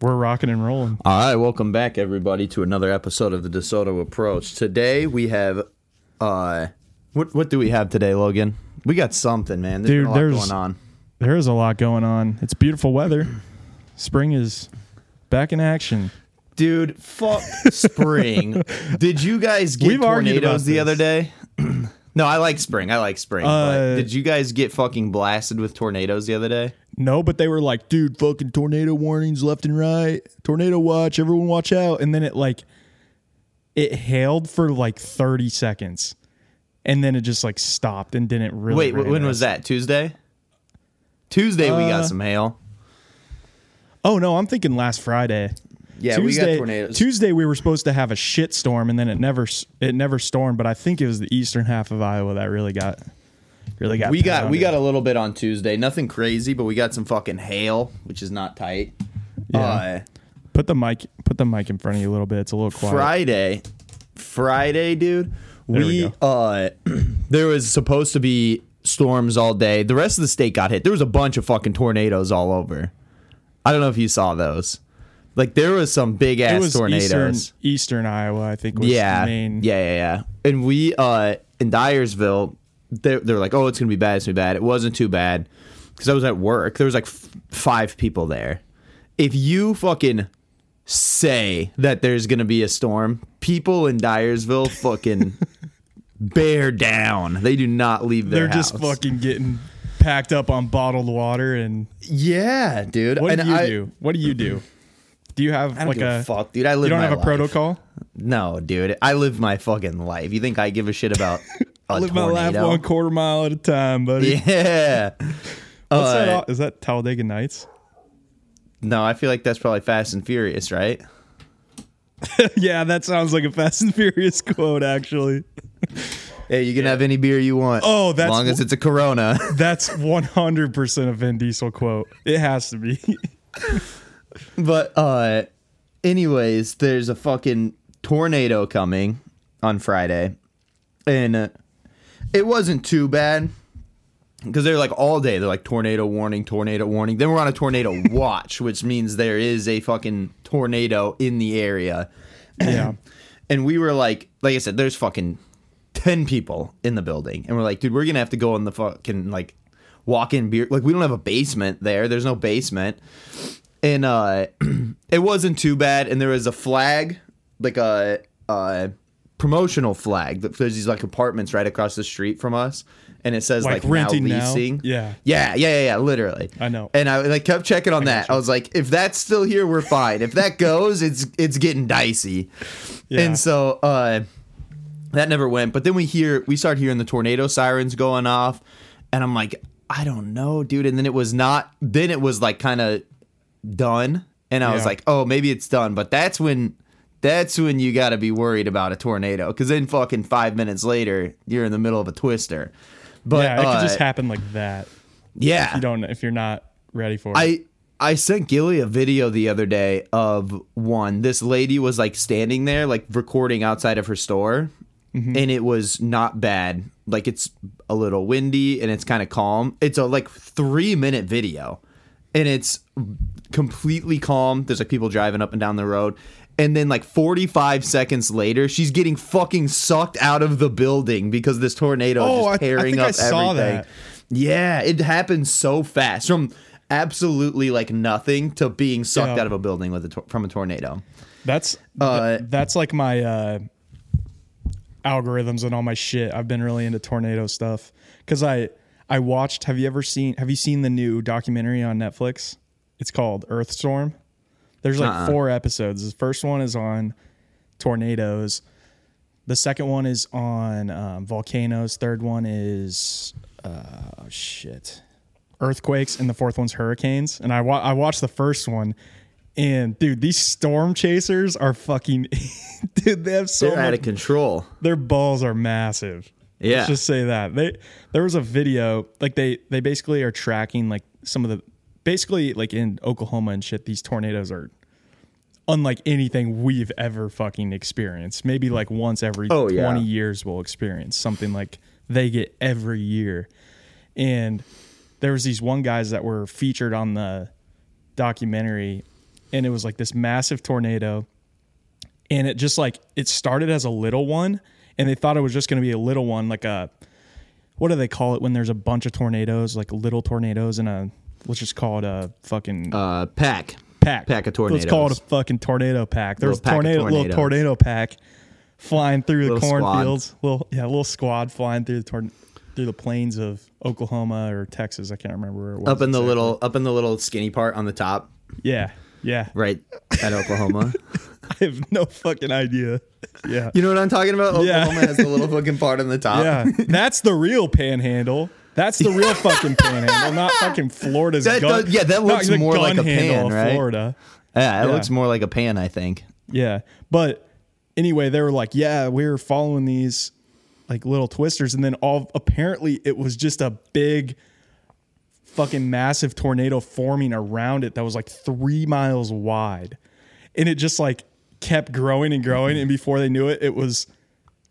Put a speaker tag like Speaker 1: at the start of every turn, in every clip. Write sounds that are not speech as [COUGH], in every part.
Speaker 1: We're rocking and rolling.
Speaker 2: All right, welcome back everybody to another episode of the DeSoto Approach. Today we have uh what what do we have today, Logan? We got something, man. There's
Speaker 1: Dude,
Speaker 2: been a lot
Speaker 1: there's-
Speaker 2: going on.
Speaker 1: There is a lot going on. It's beautiful weather. Spring is back in action.
Speaker 2: Dude, fuck spring. [LAUGHS] Did you guys get
Speaker 1: We've
Speaker 2: tornadoes the other day? [CLEARS THROAT] no, I like spring. I like spring.
Speaker 1: Uh,
Speaker 2: but did you guys get fucking blasted with tornadoes the other day?
Speaker 1: No, but they were like, dude, fucking tornado warnings left and right. Tornado watch. Everyone watch out. And then it like, it hailed for like 30 seconds. And then it just like stopped and didn't really.
Speaker 2: Wait, when
Speaker 1: us.
Speaker 2: was that? Tuesday? Tuesday we got
Speaker 1: Uh,
Speaker 2: some hail.
Speaker 1: Oh, no, I'm thinking last Friday.
Speaker 2: Yeah, we got
Speaker 1: Tuesday,
Speaker 2: tornadoes.
Speaker 1: Tuesday we were supposed to have a shit storm, and then it never it never stormed. But I think it was the eastern half of Iowa that really got really got.
Speaker 2: we got we got a little bit on Tuesday. Nothing crazy, but we got some fucking hail, which is not tight.
Speaker 1: Yeah.
Speaker 2: Uh,
Speaker 1: put the mic put the mic in front of you a little bit. It's a little quiet.
Speaker 2: Friday, Friday, dude.
Speaker 1: There we
Speaker 2: We, uh, [CLEARS THROAT] there was supposed to be storms all day. The rest of the state got hit. There was a bunch of fucking tornadoes all over. I don't know if you saw those. Like there was some big ass tornadoes.
Speaker 1: eastern eastern Iowa. I think was
Speaker 2: yeah,
Speaker 1: the main.
Speaker 2: yeah, yeah, yeah. And we uh in Dyersville, they they're like, oh, it's gonna be bad. It's gonna be bad. It wasn't too bad because I was at work. There was like f- five people there. If you fucking say that there's gonna be a storm, people in Dyersville fucking [LAUGHS] bear down. They do not leave their
Speaker 1: They're just fucking getting packed up on bottled water. And
Speaker 2: yeah, dude.
Speaker 1: what
Speaker 2: and
Speaker 1: do you
Speaker 2: I,
Speaker 1: do? What do you do? Do you have
Speaker 2: I don't
Speaker 1: like
Speaker 2: give a,
Speaker 1: a?
Speaker 2: fuck, dude. I live.
Speaker 1: you don't have a
Speaker 2: life.
Speaker 1: protocol.
Speaker 2: No, dude. I live my fucking life. You think I give a shit about [LAUGHS] a
Speaker 1: I live my life one quarter mile at a time, buddy.
Speaker 2: Yeah. [LAUGHS]
Speaker 1: What's
Speaker 2: Uh,
Speaker 1: that? Is that Talladega Nights?
Speaker 2: No, I feel like that's probably Fast and Furious, right? [LAUGHS]
Speaker 1: yeah, that sounds like a Fast and Furious quote, actually.
Speaker 2: Hey, you can have any beer you want.
Speaker 1: Oh,
Speaker 2: as
Speaker 1: that's
Speaker 2: long as it's a Corona.
Speaker 1: That's 100% a Vin Diesel quote. It has to be.
Speaker 2: But uh anyways, there's a fucking tornado coming on Friday. And uh, it wasn't too bad because they're like all day they're like tornado warning, tornado warning. Then we're on a tornado [LAUGHS] watch, which means there is a fucking tornado in the area. [CLEARS THROAT]
Speaker 1: yeah.
Speaker 2: And we were like, like I said, there's fucking 10 people in the building. And we're like, dude, we're going to have to go in the fucking, like, walk in beer. Like, we don't have a basement there. There's no basement. And uh [CLEARS THROAT] it wasn't too bad. And there was a flag, like a, uh promotional flag. that There's these, like, apartments right across the street from us. And it says,
Speaker 1: Like
Speaker 2: like,
Speaker 1: renting
Speaker 2: now
Speaker 1: now?
Speaker 2: leasing.
Speaker 1: Yeah.
Speaker 2: Yeah, yeah, yeah, yeah, literally.
Speaker 1: I know.
Speaker 2: And I like kept checking on that. I was like, if that's still here, we're fine. If that goes, it's it's getting dicey.
Speaker 1: Yeah.
Speaker 2: And so uh that never went. But then we hear we start hearing the tornado sirens going off, and I'm like, I don't know, dude. And then it was not. Then it was like kind of done, and I was like, oh, maybe it's done. But that's when. That's when you got to be worried about a tornado, because then fucking five minutes later, you're in the middle of a twister. But
Speaker 1: yeah, it
Speaker 2: uh,
Speaker 1: could just happen like that.
Speaker 2: yeah,
Speaker 1: You don't if you're not ready for it.
Speaker 2: I I sent Gilly a video the other day of one. This lady was like standing there, like recording outside of her store, and it was not bad. Like it's a little windy and it's kind of calm. It's a like three minute video, and it's completely calm. There's like people driving up and down the road. And then, like 45 seconds later, she's getting fucking sucked out of the building because this tornado
Speaker 1: Oh,
Speaker 2: is
Speaker 1: I- I
Speaker 2: just tearing
Speaker 1: think I
Speaker 2: up
Speaker 1: saw
Speaker 2: everything.
Speaker 1: that.
Speaker 2: Yeah, it happens so fast from absolutely like nothing to being sucked
Speaker 1: Yeah.
Speaker 2: out of a building with a tor- from a tornado.
Speaker 1: that's
Speaker 2: uh,
Speaker 1: th- that's like my uh algorithms and all my shit. I've been really into tornado stuff cuz I I watched have you ever seen have you seen the new documentary on Netflix? It's called Earthstorm. There's like
Speaker 2: Uh-uh.
Speaker 1: four episodes. The first one is on tornadoes. The second one is on um, volcanoes. Third one is uh, shit, earthquakes, and the fourth one's hurricanes. And I wa- I watched the first one, and dude, these storm chasers are fucking, [LAUGHS] dude. They have so
Speaker 2: They're out of control.
Speaker 1: Their balls are massive.
Speaker 2: Yeah.
Speaker 1: Let's just say that they there was a video like they they basically are tracking like some of the basically like in Oklahoma and shit. These tornadoes are unlike anything we've ever fucking experienced. Maybe like once every
Speaker 2: Oh, yeah.
Speaker 1: 20 years we'll experience something like they get every year. And there was these one guys that were featured on the documentary and it was like this massive tornado, and it just like it started as a little one, and they thought it was just going to be a little one, like a what do they call it when there's a bunch of tornadoes, like little tornadoes in a let's just call it a fucking
Speaker 2: Uh, pack.
Speaker 1: pack.
Speaker 2: pack of tornadoes.
Speaker 1: Let's call it a fucking tornado pack. There was a tornado, little tornado pack flying through the cornfields. Little yeah, little squad flying through the tor- through the plains of Oklahoma or Texas. I can't remember where it was.
Speaker 2: Up in the
Speaker 1: exactly.
Speaker 2: little up in the little skinny part on the top,
Speaker 1: yeah, yeah. [LAUGHS]
Speaker 2: right at Oklahoma. [LAUGHS]
Speaker 1: I have no fucking idea. Yeah,
Speaker 2: you know what I'm talking about?
Speaker 1: Yeah.
Speaker 2: Oklahoma has the little fucking part on the top. [LAUGHS]
Speaker 1: yeah. That's the real panhandle. That's the real fucking panhandle, not fucking Florida's
Speaker 2: That
Speaker 1: gun.
Speaker 2: does- yeah, that looks more like a pan, right?
Speaker 1: Florida.
Speaker 2: Yeah, it
Speaker 1: Yeah.
Speaker 2: looks more like a pan, I think.
Speaker 1: Yeah. But anyway, they were like, yeah, we were following these like little twisters. And then all apparently it was just a big fucking massive tornado forming around it that was like three miles wide. And it just like kept growing and growing. And before they knew it, it was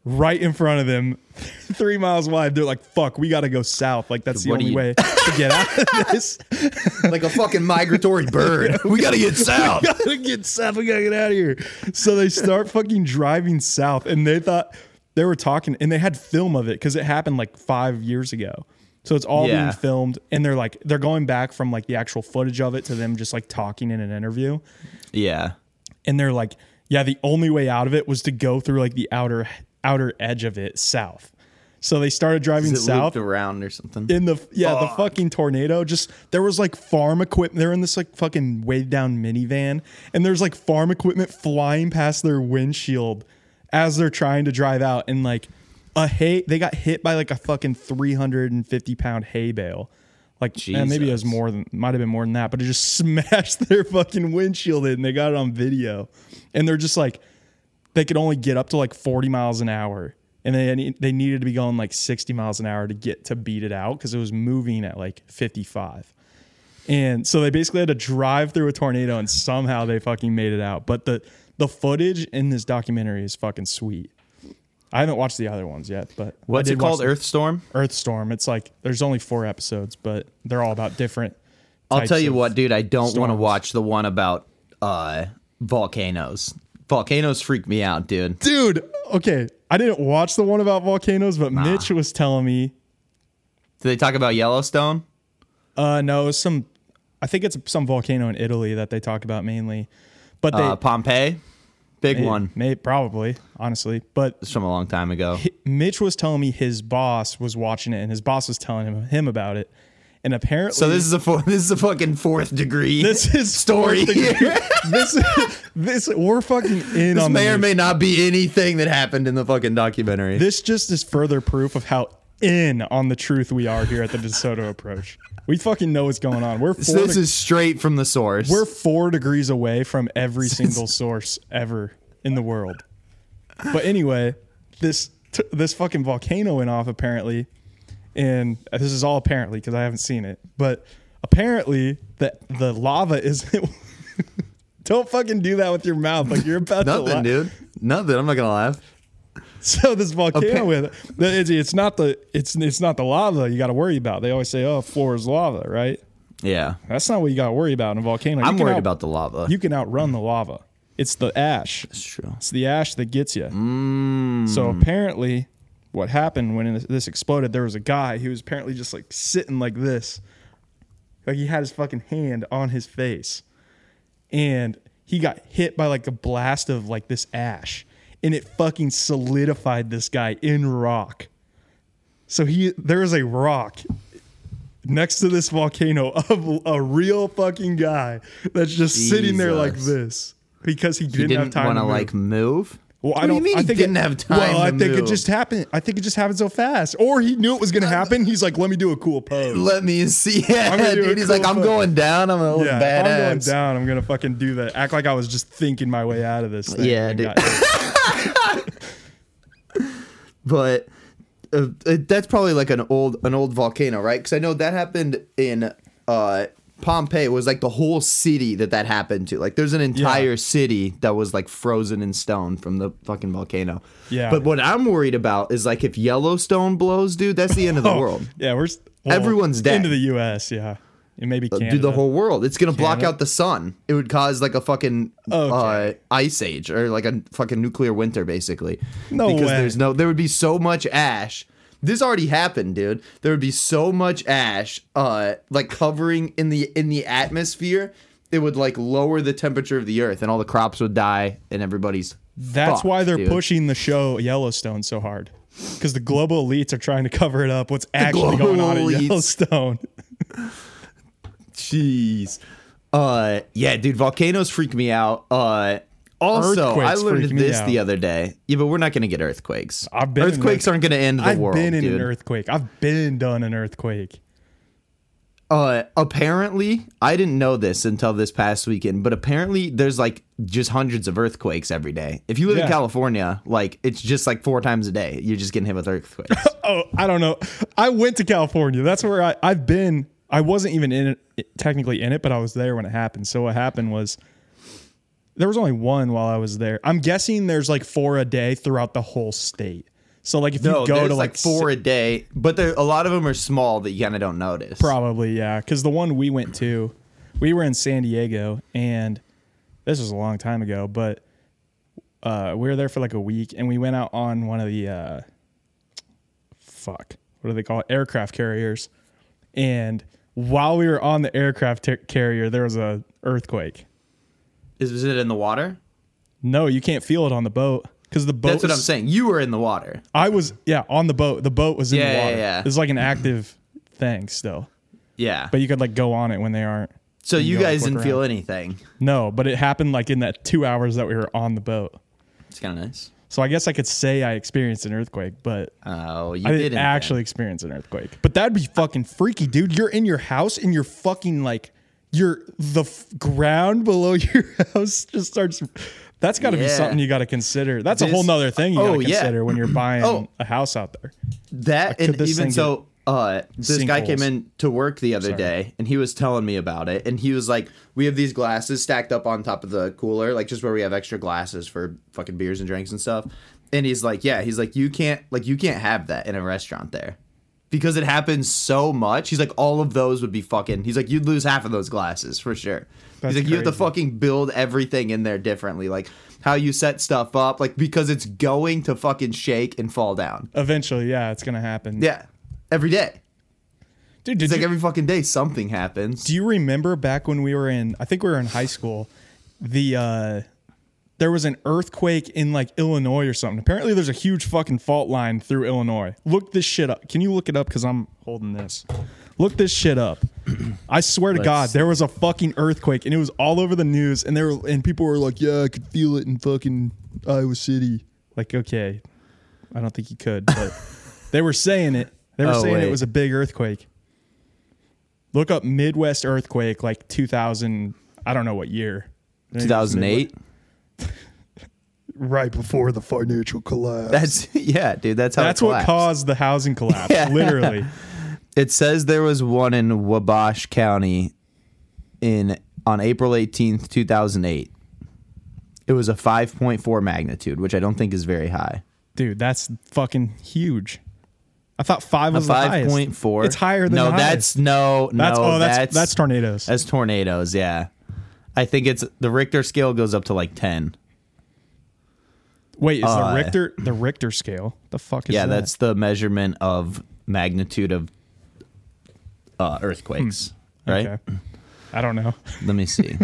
Speaker 1: right in front of them, [LAUGHS] three miles wide. They're like, fuck, we got to go south. Like, that's the only
Speaker 2: you-
Speaker 1: way [LAUGHS] to get out of this. [LAUGHS]
Speaker 2: like a fucking migratory bird. we gotta get south.
Speaker 1: we gotta get south. We gotta get out of here. So they start fucking driving south, and they thought they were talking, and they had film of it because it happened like five years ago. So it's all
Speaker 2: Yeah.
Speaker 1: being filmed, and they're like they're going back from like the actual footage of it to them just like talking in an interview,
Speaker 2: Yeah.
Speaker 1: and they're like, yeah, the only way out of it was to go through like the outer outer edge of it south. So they started driving
Speaker 2: it
Speaker 1: south
Speaker 2: around or something?
Speaker 1: in the yeah the fucking tornado. Just there was like farm equipment they're in this like fucking weighed down minivan and there's like farm equipment flying past their windshield as they're trying to drive out and like a hay they got hit by like a fucking 350 pound hay bale. Like and maybe it was more than might have been more than that but it just [LAUGHS] smashed their fucking windshield in. And they got it on video. And they're just like they could only get up to like 40 miles an hour and they they needed to be going like 60 miles an hour to get to beat it out because it was moving at like 55 and so they basically had to drive through a tornado and somehow they fucking made it out but the the footage in this documentary is fucking sweet i haven't watched the other ones yet but
Speaker 2: What's it called?
Speaker 1: watch the
Speaker 2: Earthstorm?
Speaker 1: earthstorm it's like there's only four episodes but they're all about different
Speaker 2: I'll tell you
Speaker 1: of-
Speaker 2: what, dude, I don't want to watch the one about uh volcanoes. Volcanoes freak me out, dude.
Speaker 1: dude okay i didn't watch the one about volcanoes but mitch was telling me
Speaker 2: Do they talk about Yellowstone?
Speaker 1: Uh, no, some. I think it's some volcano in Italy that they talk about mainly, but they
Speaker 2: Uh, Pompeii? Big
Speaker 1: may-
Speaker 2: one.
Speaker 1: may probably honestly. But
Speaker 2: It's from a long time ago.
Speaker 1: Mitch was telling me his boss was watching it, and his boss was telling him him about it, and apparently,
Speaker 2: So this is a four, [LAUGHS] this is a fucking fourth degree.
Speaker 1: this is
Speaker 2: story
Speaker 1: fourth
Speaker 2: here.
Speaker 1: degree- [LAUGHS] this this we're fucking in
Speaker 2: this
Speaker 1: on
Speaker 2: may or may not be anything that happened in the fucking documentary.
Speaker 1: This just is further proof of how in on the truth we are here at the DeSoto approach. We fucking know what's going on. We're
Speaker 2: So
Speaker 1: four
Speaker 2: this
Speaker 1: de-
Speaker 2: is straight from the source.
Speaker 1: we're four degrees away from every [LAUGHS] single source ever in the world. But anyway, this t- this fucking volcano went off apparently, and this is all apparently because I haven't seen it. But apparently, the the lava is. [LAUGHS] Don't fucking do that with your mouth like you're about to.
Speaker 2: Nothing, dude. Nothing. I'm not gonna laugh.
Speaker 1: So this volcano with it's, it's not the it's it's not the lava you got to worry about. They always say, "Oh, floor is lava," right?
Speaker 2: Yeah.
Speaker 1: That's not what you got to worry about in a volcano. You
Speaker 2: I'm worried
Speaker 1: out-
Speaker 2: about the lava.
Speaker 1: You can outrun the lava. It's the ash.
Speaker 2: It's true.
Speaker 1: It's the ash that gets you.
Speaker 2: Mm.
Speaker 1: So apparently, what happened when this exploded? There was a guy. He was apparently just like sitting like this, like he had his fucking hand on his face, and he got hit by like a blast of like this ash, and it fucking solidified this guy in rock. So he there is a rock next to this volcano of a real fucking guy that's just sitting there like this because he
Speaker 2: He
Speaker 1: didn't, have
Speaker 2: didn't
Speaker 1: time
Speaker 2: want
Speaker 1: to
Speaker 2: like move.
Speaker 1: Well,
Speaker 2: What
Speaker 1: I
Speaker 2: do you
Speaker 1: don't.
Speaker 2: mean
Speaker 1: I
Speaker 2: he
Speaker 1: think
Speaker 2: didn't
Speaker 1: it,
Speaker 2: have time
Speaker 1: Well, I
Speaker 2: to
Speaker 1: think it just happened. I think it just happened so fast, or he knew it was going to happen. He's like, "Let me do a cool pose."
Speaker 2: Let me see. [LAUGHS]
Speaker 1: Gonna
Speaker 2: dude. He's like,
Speaker 1: cool
Speaker 2: I'm going down. I'm look
Speaker 1: yeah,
Speaker 2: badass.
Speaker 1: I'm going down. I'm gonna fucking do that. Act like I was just thinking my way out of this. Thing
Speaker 2: Yeah, dude. [LAUGHS] but uh, that's probably like an old an old volcano, right? Because I know that happened in uh, Pompeii. Was like the whole city that that happened to. Like, there's an entire city that was like frozen in stone from the fucking volcano.
Speaker 1: Yeah.
Speaker 2: But what I'm worried about is like if Yellowstone blows, dude, that's the end of the [LAUGHS]
Speaker 1: Oh,
Speaker 2: world.
Speaker 1: Yeah, we're well,
Speaker 2: Everyone's dead.
Speaker 1: into the U.S. Yeah, It may be
Speaker 2: Uh,
Speaker 1: Canada.
Speaker 2: Dude, the whole world. It's gonna block out the sun. It would cause like a fucking
Speaker 1: Okay.
Speaker 2: uh, ice age or like a fucking nuclear winter, basically.
Speaker 1: No
Speaker 2: because
Speaker 1: way.
Speaker 2: there's no. There would be so much ash. This already happened, dude. There would be so much ash, uh, like covering in the in the atmosphere. It would like lower the temperature of the earth, and all the crops would die, and everybody's.
Speaker 1: That's
Speaker 2: fucked,
Speaker 1: why they're
Speaker 2: dude.
Speaker 1: pushing the show Yellowstone so hard. Because the global elites are trying to cover it up. What's actually going on in
Speaker 2: elites.
Speaker 1: Yellowstone? [LAUGHS]
Speaker 2: Jeez. Uh yeah, dude, volcanoes freak me out. Uh also, I learned this
Speaker 1: out.
Speaker 2: the other day. Yeah, but we're not gonna get earthquakes.
Speaker 1: I've been
Speaker 2: earthquakes aren't gonna end the world.
Speaker 1: I've been in
Speaker 2: dude.
Speaker 1: an earthquake. I've been done an earthquake.
Speaker 2: Uh apparently, I didn't know this until this past weekend, but apparently there's like just hundreds of earthquakes every day. If you live in California, like it's just like four times a day. You're just getting hit with earthquakes. [LAUGHS]
Speaker 1: Oh, I don't know. I went to California. That's where I, I've been. I wasn't even in it, technically in it, but I was there when it happened. So what happened was there was only one while I was there. I'm guessing there's like four a day throughout the whole state. So like if
Speaker 2: no,
Speaker 1: you go to
Speaker 2: like,
Speaker 1: like
Speaker 2: four a day, but there, a lot of them are small that you kind of don't notice.
Speaker 1: Probably, yeah. Because the one we went to, we were in San Diego, and this was a long time ago, but uh, we were there for like a week, and we went out on one of the uh, fuck, what do they call it? Aircraft carriers, and while we were on the aircraft ter- carrier, there was a earthquake.
Speaker 2: Is, is it in the water?
Speaker 1: No, you can't feel it on the boat because the boat.
Speaker 2: That's what I'm saying. You were in the water.
Speaker 1: I was, yeah, on the boat. The boat was in
Speaker 2: Yeah,
Speaker 1: the
Speaker 2: yeah,
Speaker 1: water.
Speaker 2: yeah.
Speaker 1: It's like an active thing still,
Speaker 2: Yeah.
Speaker 1: but you could like go on it when they aren't.
Speaker 2: so you
Speaker 1: go, like,
Speaker 2: guys
Speaker 1: look
Speaker 2: didn't feel
Speaker 1: around.
Speaker 2: anything.
Speaker 1: No, but it happened like in that two hours that we were on the boat.
Speaker 2: It's kind of nice.
Speaker 1: So I guess I could say I experienced an earthquake, but
Speaker 2: Oh, you
Speaker 1: I didn't,
Speaker 2: didn't
Speaker 1: actually experience an earthquake. But that'd be fucking freaky, dude. You're in your house and you're fucking like, you're the f- ground below [LAUGHS] your house just starts. That's got to be something you got to consider. That's a whole nother thing you got to
Speaker 2: Oh, yeah.
Speaker 1: consider when you're [CLEARS THROAT] buying
Speaker 2: Oh.
Speaker 1: a house out there.
Speaker 2: That
Speaker 1: could
Speaker 2: and even so, uh, this guy came in to work the other
Speaker 1: Sorry.
Speaker 2: day, and he was telling me about it. And he was like, "We have these glasses stacked up on top of the cooler, like just where we have extra glasses for fucking beers and drinks and stuff." And he's like, "Yeah, he's like, you can't like you can't have that in a restaurant there." Because it happens so much. He's like, all of those would be fucking. He's like, you'd lose half of those glasses for sure.
Speaker 1: That's
Speaker 2: he's like, you have to fucking build everything in there differently. Like how you set stuff up, like because it's going to fucking shake and fall down.
Speaker 1: Eventually, yeah, it's gonna happen.
Speaker 2: Yeah. Every day.
Speaker 1: dude.
Speaker 2: It's like every fucking day something happens.
Speaker 1: do you remember back when we were in? I think we were in high school. The uh, there was an earthquake in like Illinois or something. Apparently, there's a huge fucking fault line through Illinois. Look this shit up. Can you look it up? Because I'm holding this. Look this shit up. [CLEARS THROAT] I swear to
Speaker 2: Let's
Speaker 1: God, there was a fucking earthquake, and it was all over the news. And there were, and people were like, "Yeah, I could feel it in fucking Iowa City." Like, okay, I don't think you could, but [LAUGHS] they were saying it. They were
Speaker 2: Oh,
Speaker 1: saying it was a big earthquake. Look up Midwest earthquake, like 2000. I don't know what year. I think it was
Speaker 2: 2008.
Speaker 1: Right before the financial collapse.
Speaker 2: That's [LAUGHS] yeah, dude. That's how.
Speaker 1: That's
Speaker 2: it
Speaker 1: what caused the housing collapse. [LAUGHS]
Speaker 2: Yeah.
Speaker 1: Literally,
Speaker 2: It says there was one in Wabash County in on April 18th, 2008. It was a 5.4 magnitude, which I don't think is very high.
Speaker 1: dude, that's fucking huge. I thought five was the highest.
Speaker 2: 5.4.
Speaker 1: It's higher than
Speaker 2: no.
Speaker 1: the highest.
Speaker 2: that's no,
Speaker 1: That's
Speaker 2: no.
Speaker 1: oh, that's
Speaker 2: that's
Speaker 1: that's, tornadoes.
Speaker 2: that's tornadoes. Yeah, I think it's the Richter scale goes up to like 10.
Speaker 1: Wait, is
Speaker 2: uh,
Speaker 1: the Richter the Richter scale? The fuck is
Speaker 2: yeah,
Speaker 1: that?
Speaker 2: Yeah, that's the measurement of magnitude of uh, earthquakes. Right.
Speaker 1: Hmm. Okay. I don't know.
Speaker 2: Let me see.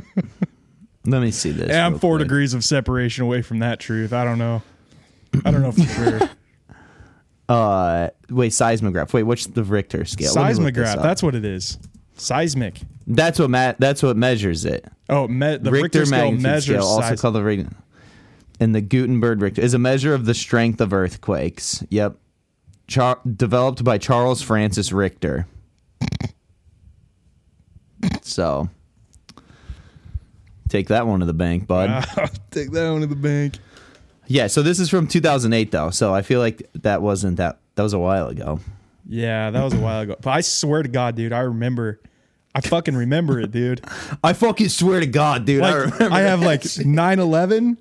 Speaker 2: [LAUGHS] Let me see this.
Speaker 1: Yeah, I'm four
Speaker 2: quick.
Speaker 1: degrees of separation away from that truth. I don't know. I don't know for sure. [LAUGHS]
Speaker 2: Uh, wait, seismograph. Wait, what's the Richter scale? Let me look this
Speaker 1: Seismograph. That's what it is. Seismic.
Speaker 2: that's what ma- That's what measures it.
Speaker 1: Oh, me- the
Speaker 2: Richter,
Speaker 1: Richter, scale
Speaker 2: magnitude
Speaker 1: measures
Speaker 2: scale, also
Speaker 1: seis-
Speaker 2: called the Richter. And the Gutenberg Richter is a measure of the strength of earthquakes. Yep, Char- developed by Charles Francis Richter. So, take that one to the bank, bud. [LAUGHS]
Speaker 1: Take that one to the bank.
Speaker 2: Yeah, so this is from 2008 though. So I feel like that wasn't that that was a while ago.
Speaker 1: Yeah, that was a while ago. But I swear to God, dude, I remember. I fucking remember it, dude. [LAUGHS]
Speaker 2: I fucking swear to God, dude. I
Speaker 1: Like,
Speaker 2: remember.
Speaker 1: I have like 9 11,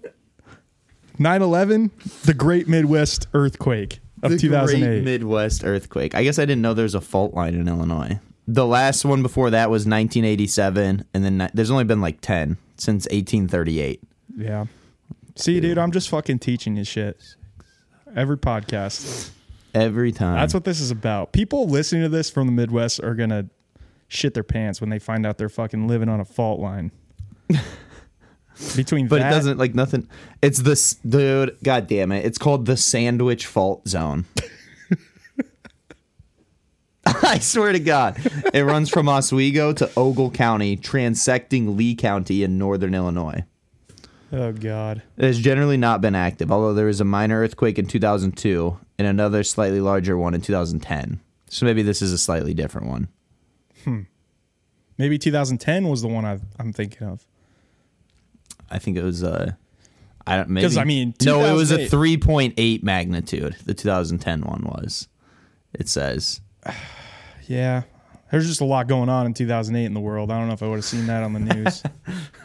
Speaker 1: 9 11, the Great Midwest Earthquake of
Speaker 2: the
Speaker 1: 2008.
Speaker 2: Great Midwest earthquake. I guess I didn't know there's a fault line in Illinois. the last one before that was 1987, and then ni- there's only been like 10 since 1838.
Speaker 1: Yeah. See, dude, I'm just fucking teaching you shit. Every podcast.
Speaker 2: Every time.
Speaker 1: That's what this is about. People listening to this from the Midwest are gonna shit their pants when they find out they're fucking living on a fault line. [LAUGHS] Between
Speaker 2: But
Speaker 1: that,
Speaker 2: it doesn't like nothing. It's this dude. God damn it! It's called the Sandwich Fault Zone. [LAUGHS] I swear to God, it runs from Oswego to Ogle County, transecting Lee County in northern Illinois.
Speaker 1: Oh god.
Speaker 2: It has generally not been active, although there was a minor earthquake in 2002 and another slightly larger one in 2010. So maybe this is a slightly different one. Hmm.
Speaker 1: Maybe 2010 was the one I, I'm thinking of.
Speaker 2: I think it was uh I don't maybe
Speaker 1: 'Cause, I mean,
Speaker 2: no, it was a 3.8 magnitude. The 2010 one was. It says. [SIGHS]
Speaker 1: Yeah. There's just a lot going on in 2008 in the world. I don't know if I would have seen that on the news. [LAUGHS]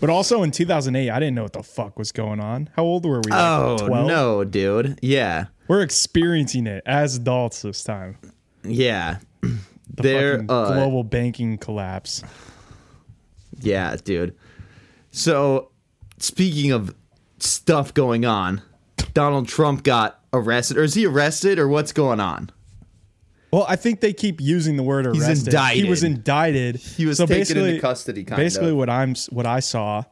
Speaker 1: but also in 2008, I didn't know what the fuck was going on. How old were we? Like
Speaker 2: Oh
Speaker 1: 12?
Speaker 2: no, dude. Yeah,
Speaker 1: We're experiencing it as adults this time.
Speaker 2: yeah,
Speaker 1: The
Speaker 2: There, uh,
Speaker 1: global banking collapse.
Speaker 2: yeah, dude. So, speaking of stuff going on, Donald Trump got arrested, or is he arrested, or what's going on?
Speaker 1: Well, I think they keep using the word
Speaker 2: He's
Speaker 1: arrested. He was
Speaker 2: indicted.
Speaker 1: indicted.
Speaker 2: He was
Speaker 1: so
Speaker 2: taken
Speaker 1: basically,
Speaker 2: into custody, kind
Speaker 1: basically,
Speaker 2: of.
Speaker 1: what I'm what I saw,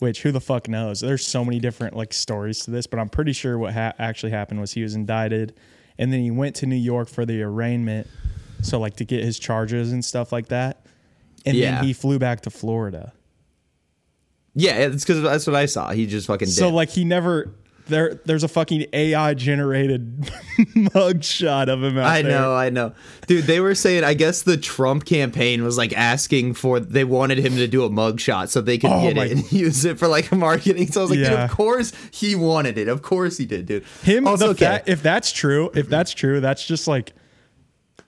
Speaker 1: which who the fuck knows? There's so many different like stories to this, but I'm pretty sure what ha- actually happened was he was indicted, and then he went to New York for the arraignment, so like to get his charges and stuff like that, and
Speaker 2: Yeah.
Speaker 1: then he flew back to Florida.
Speaker 2: Yeah, it's because that's what I saw. He just fucking
Speaker 1: So
Speaker 2: did.
Speaker 1: like he never. There, there's a fucking AI generated [LAUGHS] mug shot of him out
Speaker 2: I
Speaker 1: there.
Speaker 2: know, I know. Dude, they were saying I guess the Trump campaign was like asking for they wanted him to do a mugshot so they could
Speaker 1: Oh
Speaker 2: get
Speaker 1: my-
Speaker 2: it and [LAUGHS] use it for like marketing. So I was like, dude, of course he wanted it. Of course he did, dude.
Speaker 1: Him,
Speaker 2: also okay.
Speaker 1: fact, if that's true, if that's true, that's just like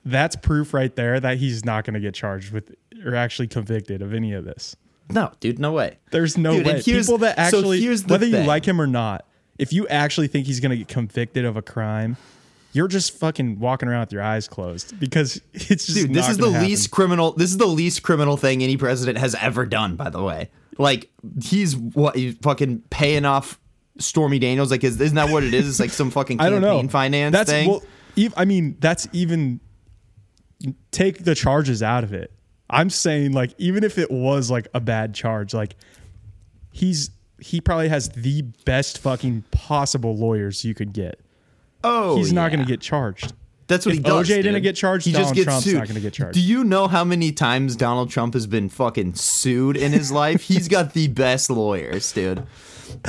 Speaker 1: that's proof right there that he's not going to get charged with or actually convicted of any of this.
Speaker 2: No, dude, no way.
Speaker 1: There's no
Speaker 2: Dude,
Speaker 1: way.
Speaker 2: here's-
Speaker 1: People that
Speaker 2: so
Speaker 1: actually,
Speaker 2: the
Speaker 1: whether you like him or not, if you actually think he's going to get convicted of a crime, you're just fucking walking around with your eyes closed because [LAUGHS] it's just
Speaker 2: Dude, this is the
Speaker 1: happen.
Speaker 2: least criminal. This is the least criminal thing any president has ever done. By the way, like he's what he's fucking paying off Stormy Daniels. Like, is, isn't that what it is? It's like some [LAUGHS] fucking
Speaker 1: I
Speaker 2: campaign
Speaker 1: don't know.
Speaker 2: finance
Speaker 1: that's,
Speaker 2: thing.
Speaker 1: Well, I mean, that's even take the charges out of it. I'm saying like even if it was like a bad charge, like he's he probably has the best fucking possible lawyers you could get.
Speaker 2: oh,
Speaker 1: he's not
Speaker 2: yeah.
Speaker 1: going to get charged.
Speaker 2: That's what
Speaker 1: If
Speaker 2: he does.
Speaker 1: OJ didn't get charged,
Speaker 2: he just
Speaker 1: Donald
Speaker 2: gets
Speaker 1: Trump's
Speaker 2: sued.
Speaker 1: not gonna get charged.
Speaker 2: Do you know how many times Donald Trump has been fucking sued in his life? He's got the best lawyers, dude.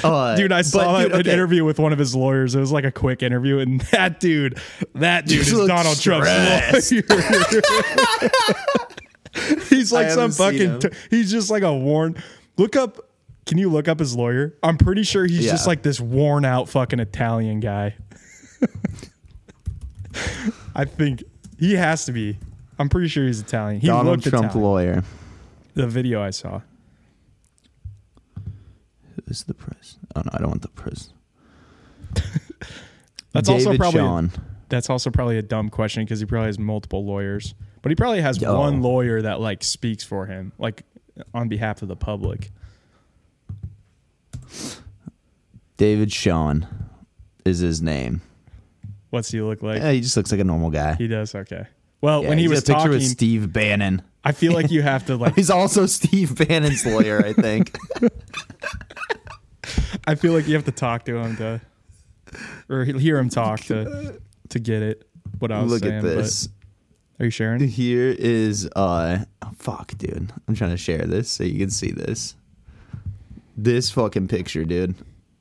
Speaker 2: Uh,
Speaker 1: Dude, I
Speaker 2: but,
Speaker 1: saw
Speaker 2: dude,
Speaker 1: an
Speaker 2: okay.
Speaker 1: interview with one of his lawyers. It was like a quick interview, and [LAUGHS] that dude, that dude
Speaker 2: Just
Speaker 1: is Donald Trump's lawyer. [LAUGHS] [LAUGHS] he's like some fucking. T- he's just like a worn. Look up. Can you look up his lawyer? I'm pretty sure he's just like this worn out fucking Italian guy. [LAUGHS] I think he has to be. I'm pretty sure he's Italian. He
Speaker 2: Donald
Speaker 1: looked
Speaker 2: Trump
Speaker 1: Italian.
Speaker 2: lawyer.
Speaker 1: The video I saw.
Speaker 2: Who's the press? Oh no, I don't want the press. [LAUGHS]
Speaker 1: That's
Speaker 2: David
Speaker 1: also probably
Speaker 2: Sean.
Speaker 1: that's also probably a dumb question because he probably has multiple lawyers, but he probably has
Speaker 2: Yo.
Speaker 1: one lawyer that like speaks for him, like on behalf of the public.
Speaker 2: David Schoen is his name.
Speaker 1: What's he look like?
Speaker 2: Yeah, he just looks like a normal guy.
Speaker 1: He does okay. Well,
Speaker 2: Yeah,
Speaker 1: when he was
Speaker 2: a picture
Speaker 1: talking,
Speaker 2: with Steve Bannon.
Speaker 1: I feel like you [LAUGHS] have to like.
Speaker 2: He's also Steve Bannon's lawyer, I think. [LAUGHS]
Speaker 1: I feel like you have to talk to him to, or hear him talk to, to get it. What I was
Speaker 2: Look
Speaker 1: saying.
Speaker 2: at this.
Speaker 1: But are you sharing? [LAUGHS]
Speaker 2: Here is uh oh, fuck, dude. I'm trying to share this so you can see this. This fucking picture, dude.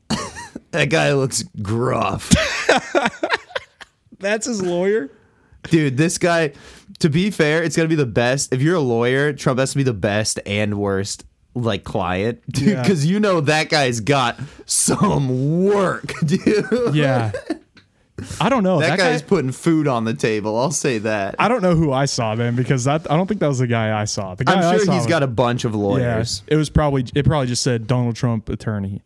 Speaker 2: [LAUGHS] that guy looks gruff. [LAUGHS]
Speaker 1: That's his lawyer.
Speaker 2: dude, this guy to be fair, it's gonna be the best. If you're a lawyer, Trump has to be the best and worst like client. Dude,
Speaker 1: Yeah.
Speaker 2: because you know that guy's got some work, dude.
Speaker 1: Yeah. I don't know.
Speaker 2: That,
Speaker 1: That,
Speaker 2: guy's
Speaker 1: guy.
Speaker 2: putting food on the table. I'll say that.
Speaker 1: I don't know who I saw then because that I don't think that was the guy I saw. The guy
Speaker 2: I'm sure he's
Speaker 1: was-
Speaker 2: got a bunch of
Speaker 1: Yeah,
Speaker 2: lawyers.
Speaker 1: it was probably it probably just said Donald Trump attorney,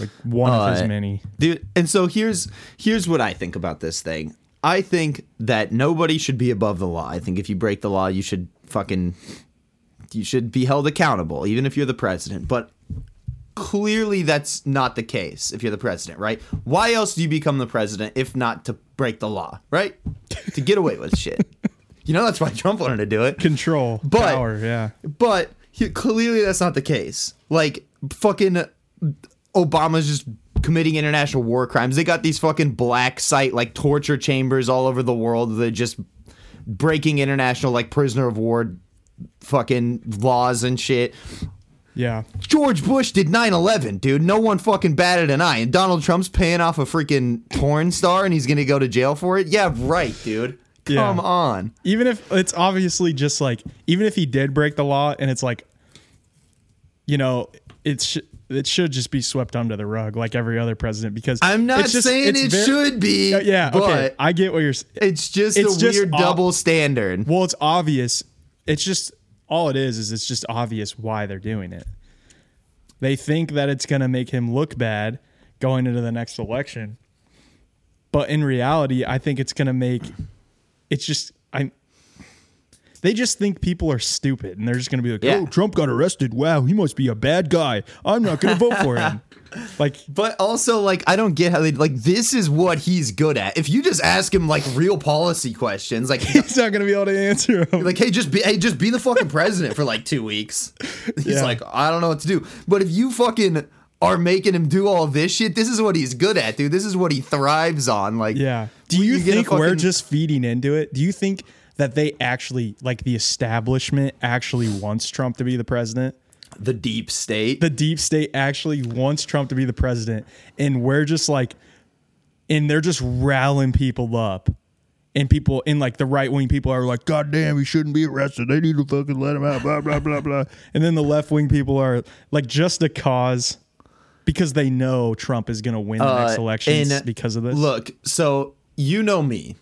Speaker 1: like one of his
Speaker 2: Uh,
Speaker 1: many.
Speaker 2: dude and so here's here's what i think about this thing I think that nobody should be above the law. I think if you break the law, you should fucking you should be held accountable, even if you're the president. But clearly, that's not the case if you're the president, right? Why else do you become the president if not to break the law, right? to get away with shit. [LAUGHS] You know, that's why Trump wanted to do it.
Speaker 1: Control,
Speaker 2: But-
Speaker 1: power, yeah.
Speaker 2: But he, clearly, that's not the case. Like fucking Obama's just committing international war crimes. They got these fucking black site like torture chambers all over the world that just breaking international like prisoner of war fucking laws and shit.
Speaker 1: Yeah.
Speaker 2: George Bush did 9/11, dude. No one fucking batted an eye. And Donald Trump's paying off a freaking porn star and he's going to go to jail for it? Yeah, right, dude.
Speaker 1: Yeah.
Speaker 2: Come on.
Speaker 1: Even if it's obviously just like, even if he did break the law and it's like, you know, it's sh- it should just be swept under the rug like every other president because
Speaker 2: I'm not
Speaker 1: it's just-
Speaker 2: saying
Speaker 1: it's
Speaker 2: it
Speaker 1: ver-
Speaker 2: should be.
Speaker 1: Yeah, yeah,
Speaker 2: but
Speaker 1: okay. I get what you're saying.
Speaker 2: It's just
Speaker 1: It's
Speaker 2: a
Speaker 1: just
Speaker 2: weird double standard.
Speaker 1: Well, it's obvious. It's just all it is is it's just obvious why they're doing it. They think that it's going to make him look bad going into the next election. But in reality, I think it's going to make it's just they just think people are stupid and they're just going to be like,
Speaker 2: Yeah.
Speaker 1: "Oh, Trump got arrested. Wow, he must be a bad guy. I'm not going to vote for him." [LAUGHS] Like
Speaker 2: But also, like, I don't get how they like. This is what he's good at. If you just ask him like real policy questions, like, [LAUGHS]
Speaker 1: he's not going to be able to answer them.
Speaker 2: like, hey, just be, hey, just be the fucking president for like two weeks. [LAUGHS] He's
Speaker 1: Yeah.
Speaker 2: like, I don't know what to do. But if you fucking are making him do all this shit, this is what he's good at, dude. This is what he thrives on. Like,
Speaker 1: Yeah. Do you,
Speaker 2: a
Speaker 1: think we're just feeding into it? Do you think that they actually, like the establishment, actually wants Trump to be the president?
Speaker 2: the deep state?
Speaker 1: The deep state actually wants Trump to be the president, and we're just like, and they're just rallying people up. And people in like the right wing people are like, God damn, he shouldn't be arrested. They need to fucking let him out, blah, blah, blah, blah. And then the left wing people are like, just a cause because they know Trump is going to win the next
Speaker 2: Uh,
Speaker 1: elections
Speaker 2: and
Speaker 1: because of this.
Speaker 2: Look, so you know me.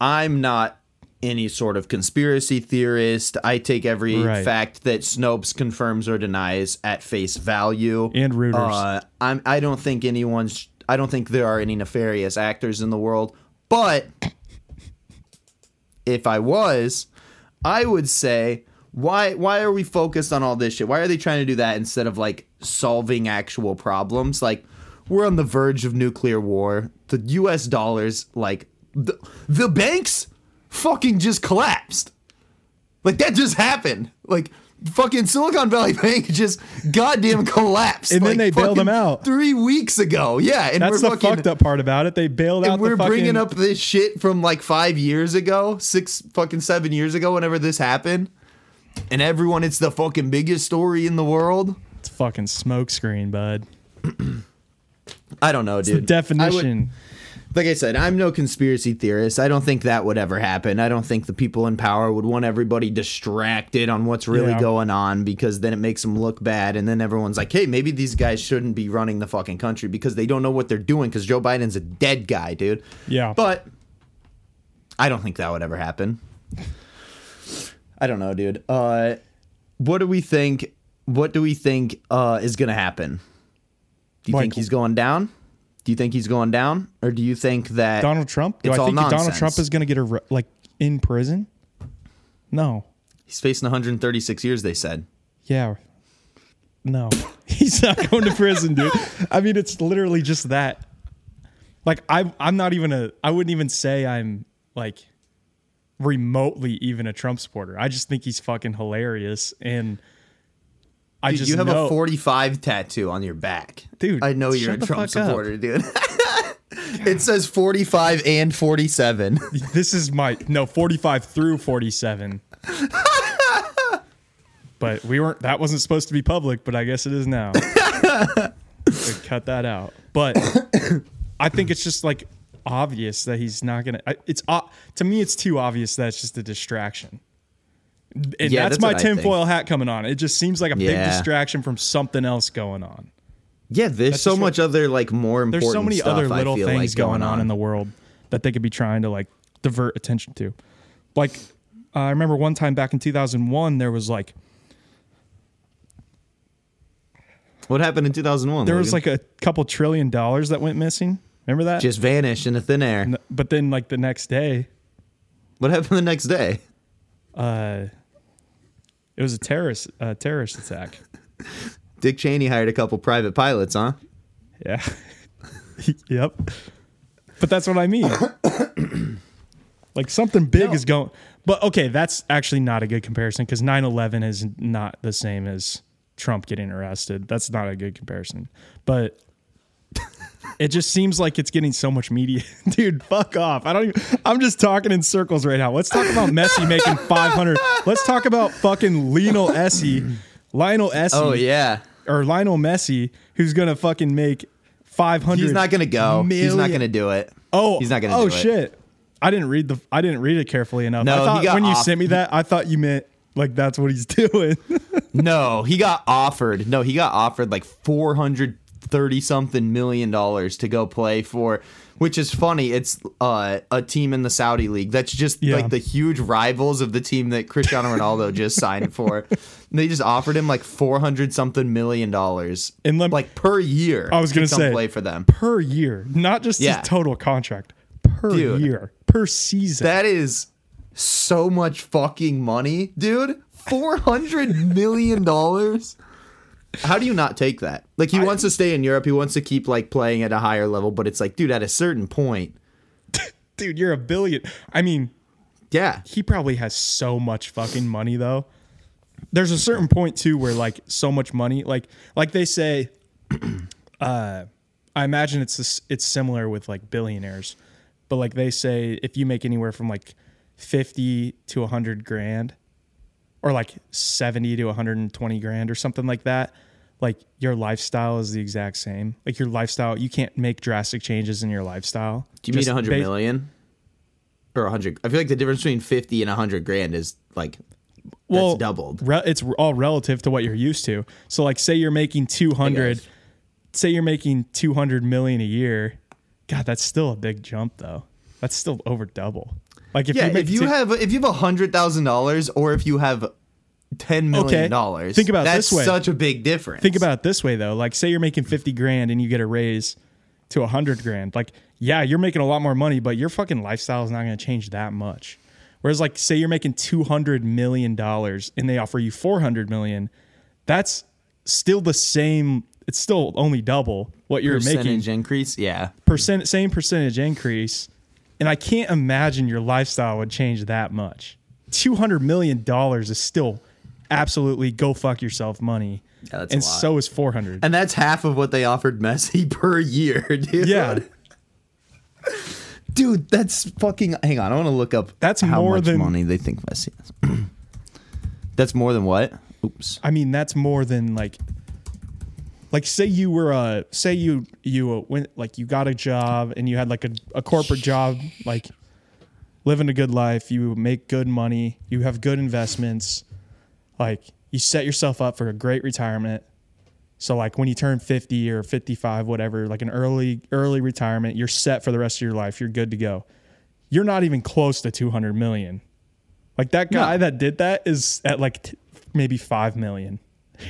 Speaker 2: I'm not any sort of conspiracy theorist. I take every
Speaker 1: Right.
Speaker 2: fact that Snopes confirms or denies at face value.
Speaker 1: And Reuters.
Speaker 2: Uh, I'm, I don't think anyone's. I don't think there are any nefarious actors in the world. But if I was, I would say why why are we focused on all this shit? Why are they trying to do that instead of like solving actual problems? Like we're on the verge of nuclear war. The US dollars like the, the banks fucking just collapsed. Like that just happened. Like fucking Silicon Valley [LAUGHS] Bank just goddamn collapsed.
Speaker 1: And then
Speaker 2: like,
Speaker 1: they bailed them out.
Speaker 2: three weeks ago. Yeah, and
Speaker 1: That's
Speaker 2: we're
Speaker 1: the
Speaker 2: fucking,
Speaker 1: fucked up part about it. They bailed out
Speaker 2: and we're
Speaker 1: the fucking,
Speaker 2: bringing up this shit from like five years ago, six fucking seven years ago, whenever this happened. And everyone, it's the fucking biggest story in the world.
Speaker 1: It's fucking smokescreen, bud. [CLEARS THROAT]
Speaker 2: I don't know,
Speaker 1: The
Speaker 2: dude. Would-
Speaker 1: definition.
Speaker 2: Like I said, I'm no conspiracy theorist. I don't think that would ever happen. I don't think the people in power would want everybody distracted on what's really
Speaker 1: Yeah.
Speaker 2: going on because then it makes them look bad. And then everyone's like, hey, maybe these guys shouldn't be running the fucking country because they don't know what they're doing because Joe Biden's a dead guy, dude.
Speaker 1: yeah.
Speaker 2: But I don't think that would ever happen. I don't know, dude. Uh, what do we think? What do we think uh, is going to happen? Do you
Speaker 1: Like-
Speaker 2: think he's going down? Do you think he's going down, or do you think that
Speaker 1: Donald Trump? Do
Speaker 2: It's
Speaker 1: I
Speaker 2: all
Speaker 1: think Donald. Trump is going to get a like in prison? No.
Speaker 2: he's facing 136 years? They said.
Speaker 1: Yeah. No. [LAUGHS] He's not going to prison, dude. I mean, it's literally just that. Like I I'm not even a I wouldn't even say I'm like remotely even a Trump supporter. I just think he's fucking hilarious and I
Speaker 2: Dude,
Speaker 1: just
Speaker 2: you have
Speaker 1: know,
Speaker 2: a 45 tattoo on your back,
Speaker 1: Dude,
Speaker 2: I know you're a Trump
Speaker 1: fuck up.
Speaker 2: supporter, dude. [LAUGHS] it says 45 and 47. [LAUGHS]
Speaker 1: This is my no 45 through 47. [LAUGHS] but we weren't that wasn't supposed to be public, but I guess it is now. Cut that out. But [COUGHS] I think it's just like obvious that he's not going to it's o- to me it's too obvious that it's just a distraction. And
Speaker 2: Yeah,
Speaker 1: that's,
Speaker 2: that's
Speaker 1: my
Speaker 2: what I think.
Speaker 1: tinfoil hat coming on. It just seems like a big distraction from something else going on.
Speaker 2: Yeah, there's so
Speaker 1: just what-
Speaker 2: much other like more important.
Speaker 1: There's so many
Speaker 2: stuff,
Speaker 1: other little things
Speaker 2: like,
Speaker 1: going on in the world that they could be trying to like divert attention to. Like uh, I remember one time back in 2001 there was like
Speaker 2: What happened in 2001?
Speaker 1: there was like a couple trillion dollars that went missing Remember that?
Speaker 2: Just vanished into thin air.
Speaker 1: But then like the next day,
Speaker 2: What happened the next day?
Speaker 1: uh, it was a terrorist uh, terrorist attack. [LAUGHS]
Speaker 2: Dick Cheney hired a couple private pilots, huh?
Speaker 1: Yeah. [LAUGHS] yep. But that's what I mean. [COUGHS] like something big
Speaker 2: No.
Speaker 1: is going. But okay, that's actually not a good comparison because 9 11 is not the same as Trump getting arrested. That's not a good comparison. But it just seems like it's getting so much media. [LAUGHS] Dude, fuck off. I don't even, I'm just talking in circles right now. Let's talk about Messi making 500. Let's talk about fucking Lionel Essie. Lionel Essie
Speaker 2: Oh yeah.
Speaker 1: or Lionel Messi, who's gonna fucking make five hundred.
Speaker 2: He's not gonna go. He's not gonna do it.
Speaker 1: Oh,
Speaker 2: he's not gonna.
Speaker 1: Oh
Speaker 2: do it.
Speaker 1: shit! I didn't read the. I didn't read it carefully enough.
Speaker 2: No,
Speaker 1: I
Speaker 2: he
Speaker 1: thought
Speaker 2: got
Speaker 1: when you sent me that, I thought you meant like that's what he's [LAUGHS] doing.
Speaker 2: No, he got offered. No, he got offered like four hundred thirty something million dollars to go play for. Which is funny. It's uh, a team in the Saudi league that's just
Speaker 1: Yeah.
Speaker 2: like the huge rivals of the team that Cristiano Ronaldo just signed for. And [LAUGHS] they just offered him like four hundred something million dollars,
Speaker 1: And lem-
Speaker 2: like per year.
Speaker 1: I was
Speaker 2: to
Speaker 1: gonna say
Speaker 2: play for them.
Speaker 1: per year, not just
Speaker 2: Yeah.
Speaker 1: his total contract per
Speaker 2: Dude.
Speaker 1: year, per season.
Speaker 2: That is so much fucking money, dude. Four hundred million dollars. How do you not take that? Like he wants to stay in Europe. He wants to keep like playing at a higher level, but it's like, dude, at a certain point, [LAUGHS]
Speaker 1: Dude, you're a billion. I mean,
Speaker 2: yeah,
Speaker 1: he probably has so much fucking money though. There's a certain point too where like so much money, like like they say, [CLEARS THROAT] uh, I imagine it's this, it's similar with like billionaires, but like they say if you make anywhere from like fifty to a hundred grand, or like seventy to one hundred and twenty grand or something like that. Like your lifestyle is the exact same. Like your lifestyle, you can't make drastic changes in your lifestyle.
Speaker 2: do you mean
Speaker 1: Just
Speaker 2: a hundred
Speaker 1: ba-
Speaker 2: million or a hundred? I feel like the difference between fifty and a hundred grand is like
Speaker 1: well,
Speaker 2: doubled.
Speaker 1: Re- it's all relative to what you're used to. So, like, say you're making 200, say you're making 200 million a year. God, that's still a big jump, though. That's still over double. Like, if
Speaker 2: yeah.
Speaker 1: you make
Speaker 2: If you
Speaker 1: two-
Speaker 2: have if you have a hundred thousand dollars, or if you have ten million dollars,
Speaker 1: Think about
Speaker 2: that's
Speaker 1: this way.
Speaker 2: such a big difference.
Speaker 1: think about it this way, though. Like, say you're making 50 grand and you get a raise to a 100 grand. Like, yeah, you're making a lot more money, but your fucking lifestyle is not going to change that much. Whereas, like, say you're making 200 million dollars and they offer you 400 million, that's still the same. It's still only double what you're making.
Speaker 2: percentage increase. Yeah,
Speaker 1: percent same percentage increase and i can't imagine your lifestyle would change that much 200 million dollars is still absolutely go fuck yourself money
Speaker 2: Yeah, that's a
Speaker 1: and so is 400
Speaker 2: And that's half of what they offered Messi [LAUGHS] per year, [LAUGHS] dude.
Speaker 1: yeah
Speaker 2: Dude, that's fucking hang on, I want to look up
Speaker 1: That's
Speaker 2: how
Speaker 1: more
Speaker 2: much
Speaker 1: than-
Speaker 2: money they think Messi has. [CLEARS THROAT] that's more than what? Oops.
Speaker 1: i mean that's more than like like say you were uh say you you uh, went like you got a job and you had like a, a corporate job like living a good life you make good money you have good investments like you set yourself up for a great retirement. So like when you turn 50 or 55 whatever like an early early retirement you're set for the rest of your life you're good to go. You're not even close to 200 million. Like that guy
Speaker 2: No.
Speaker 1: that did that is at like t- maybe 5 million.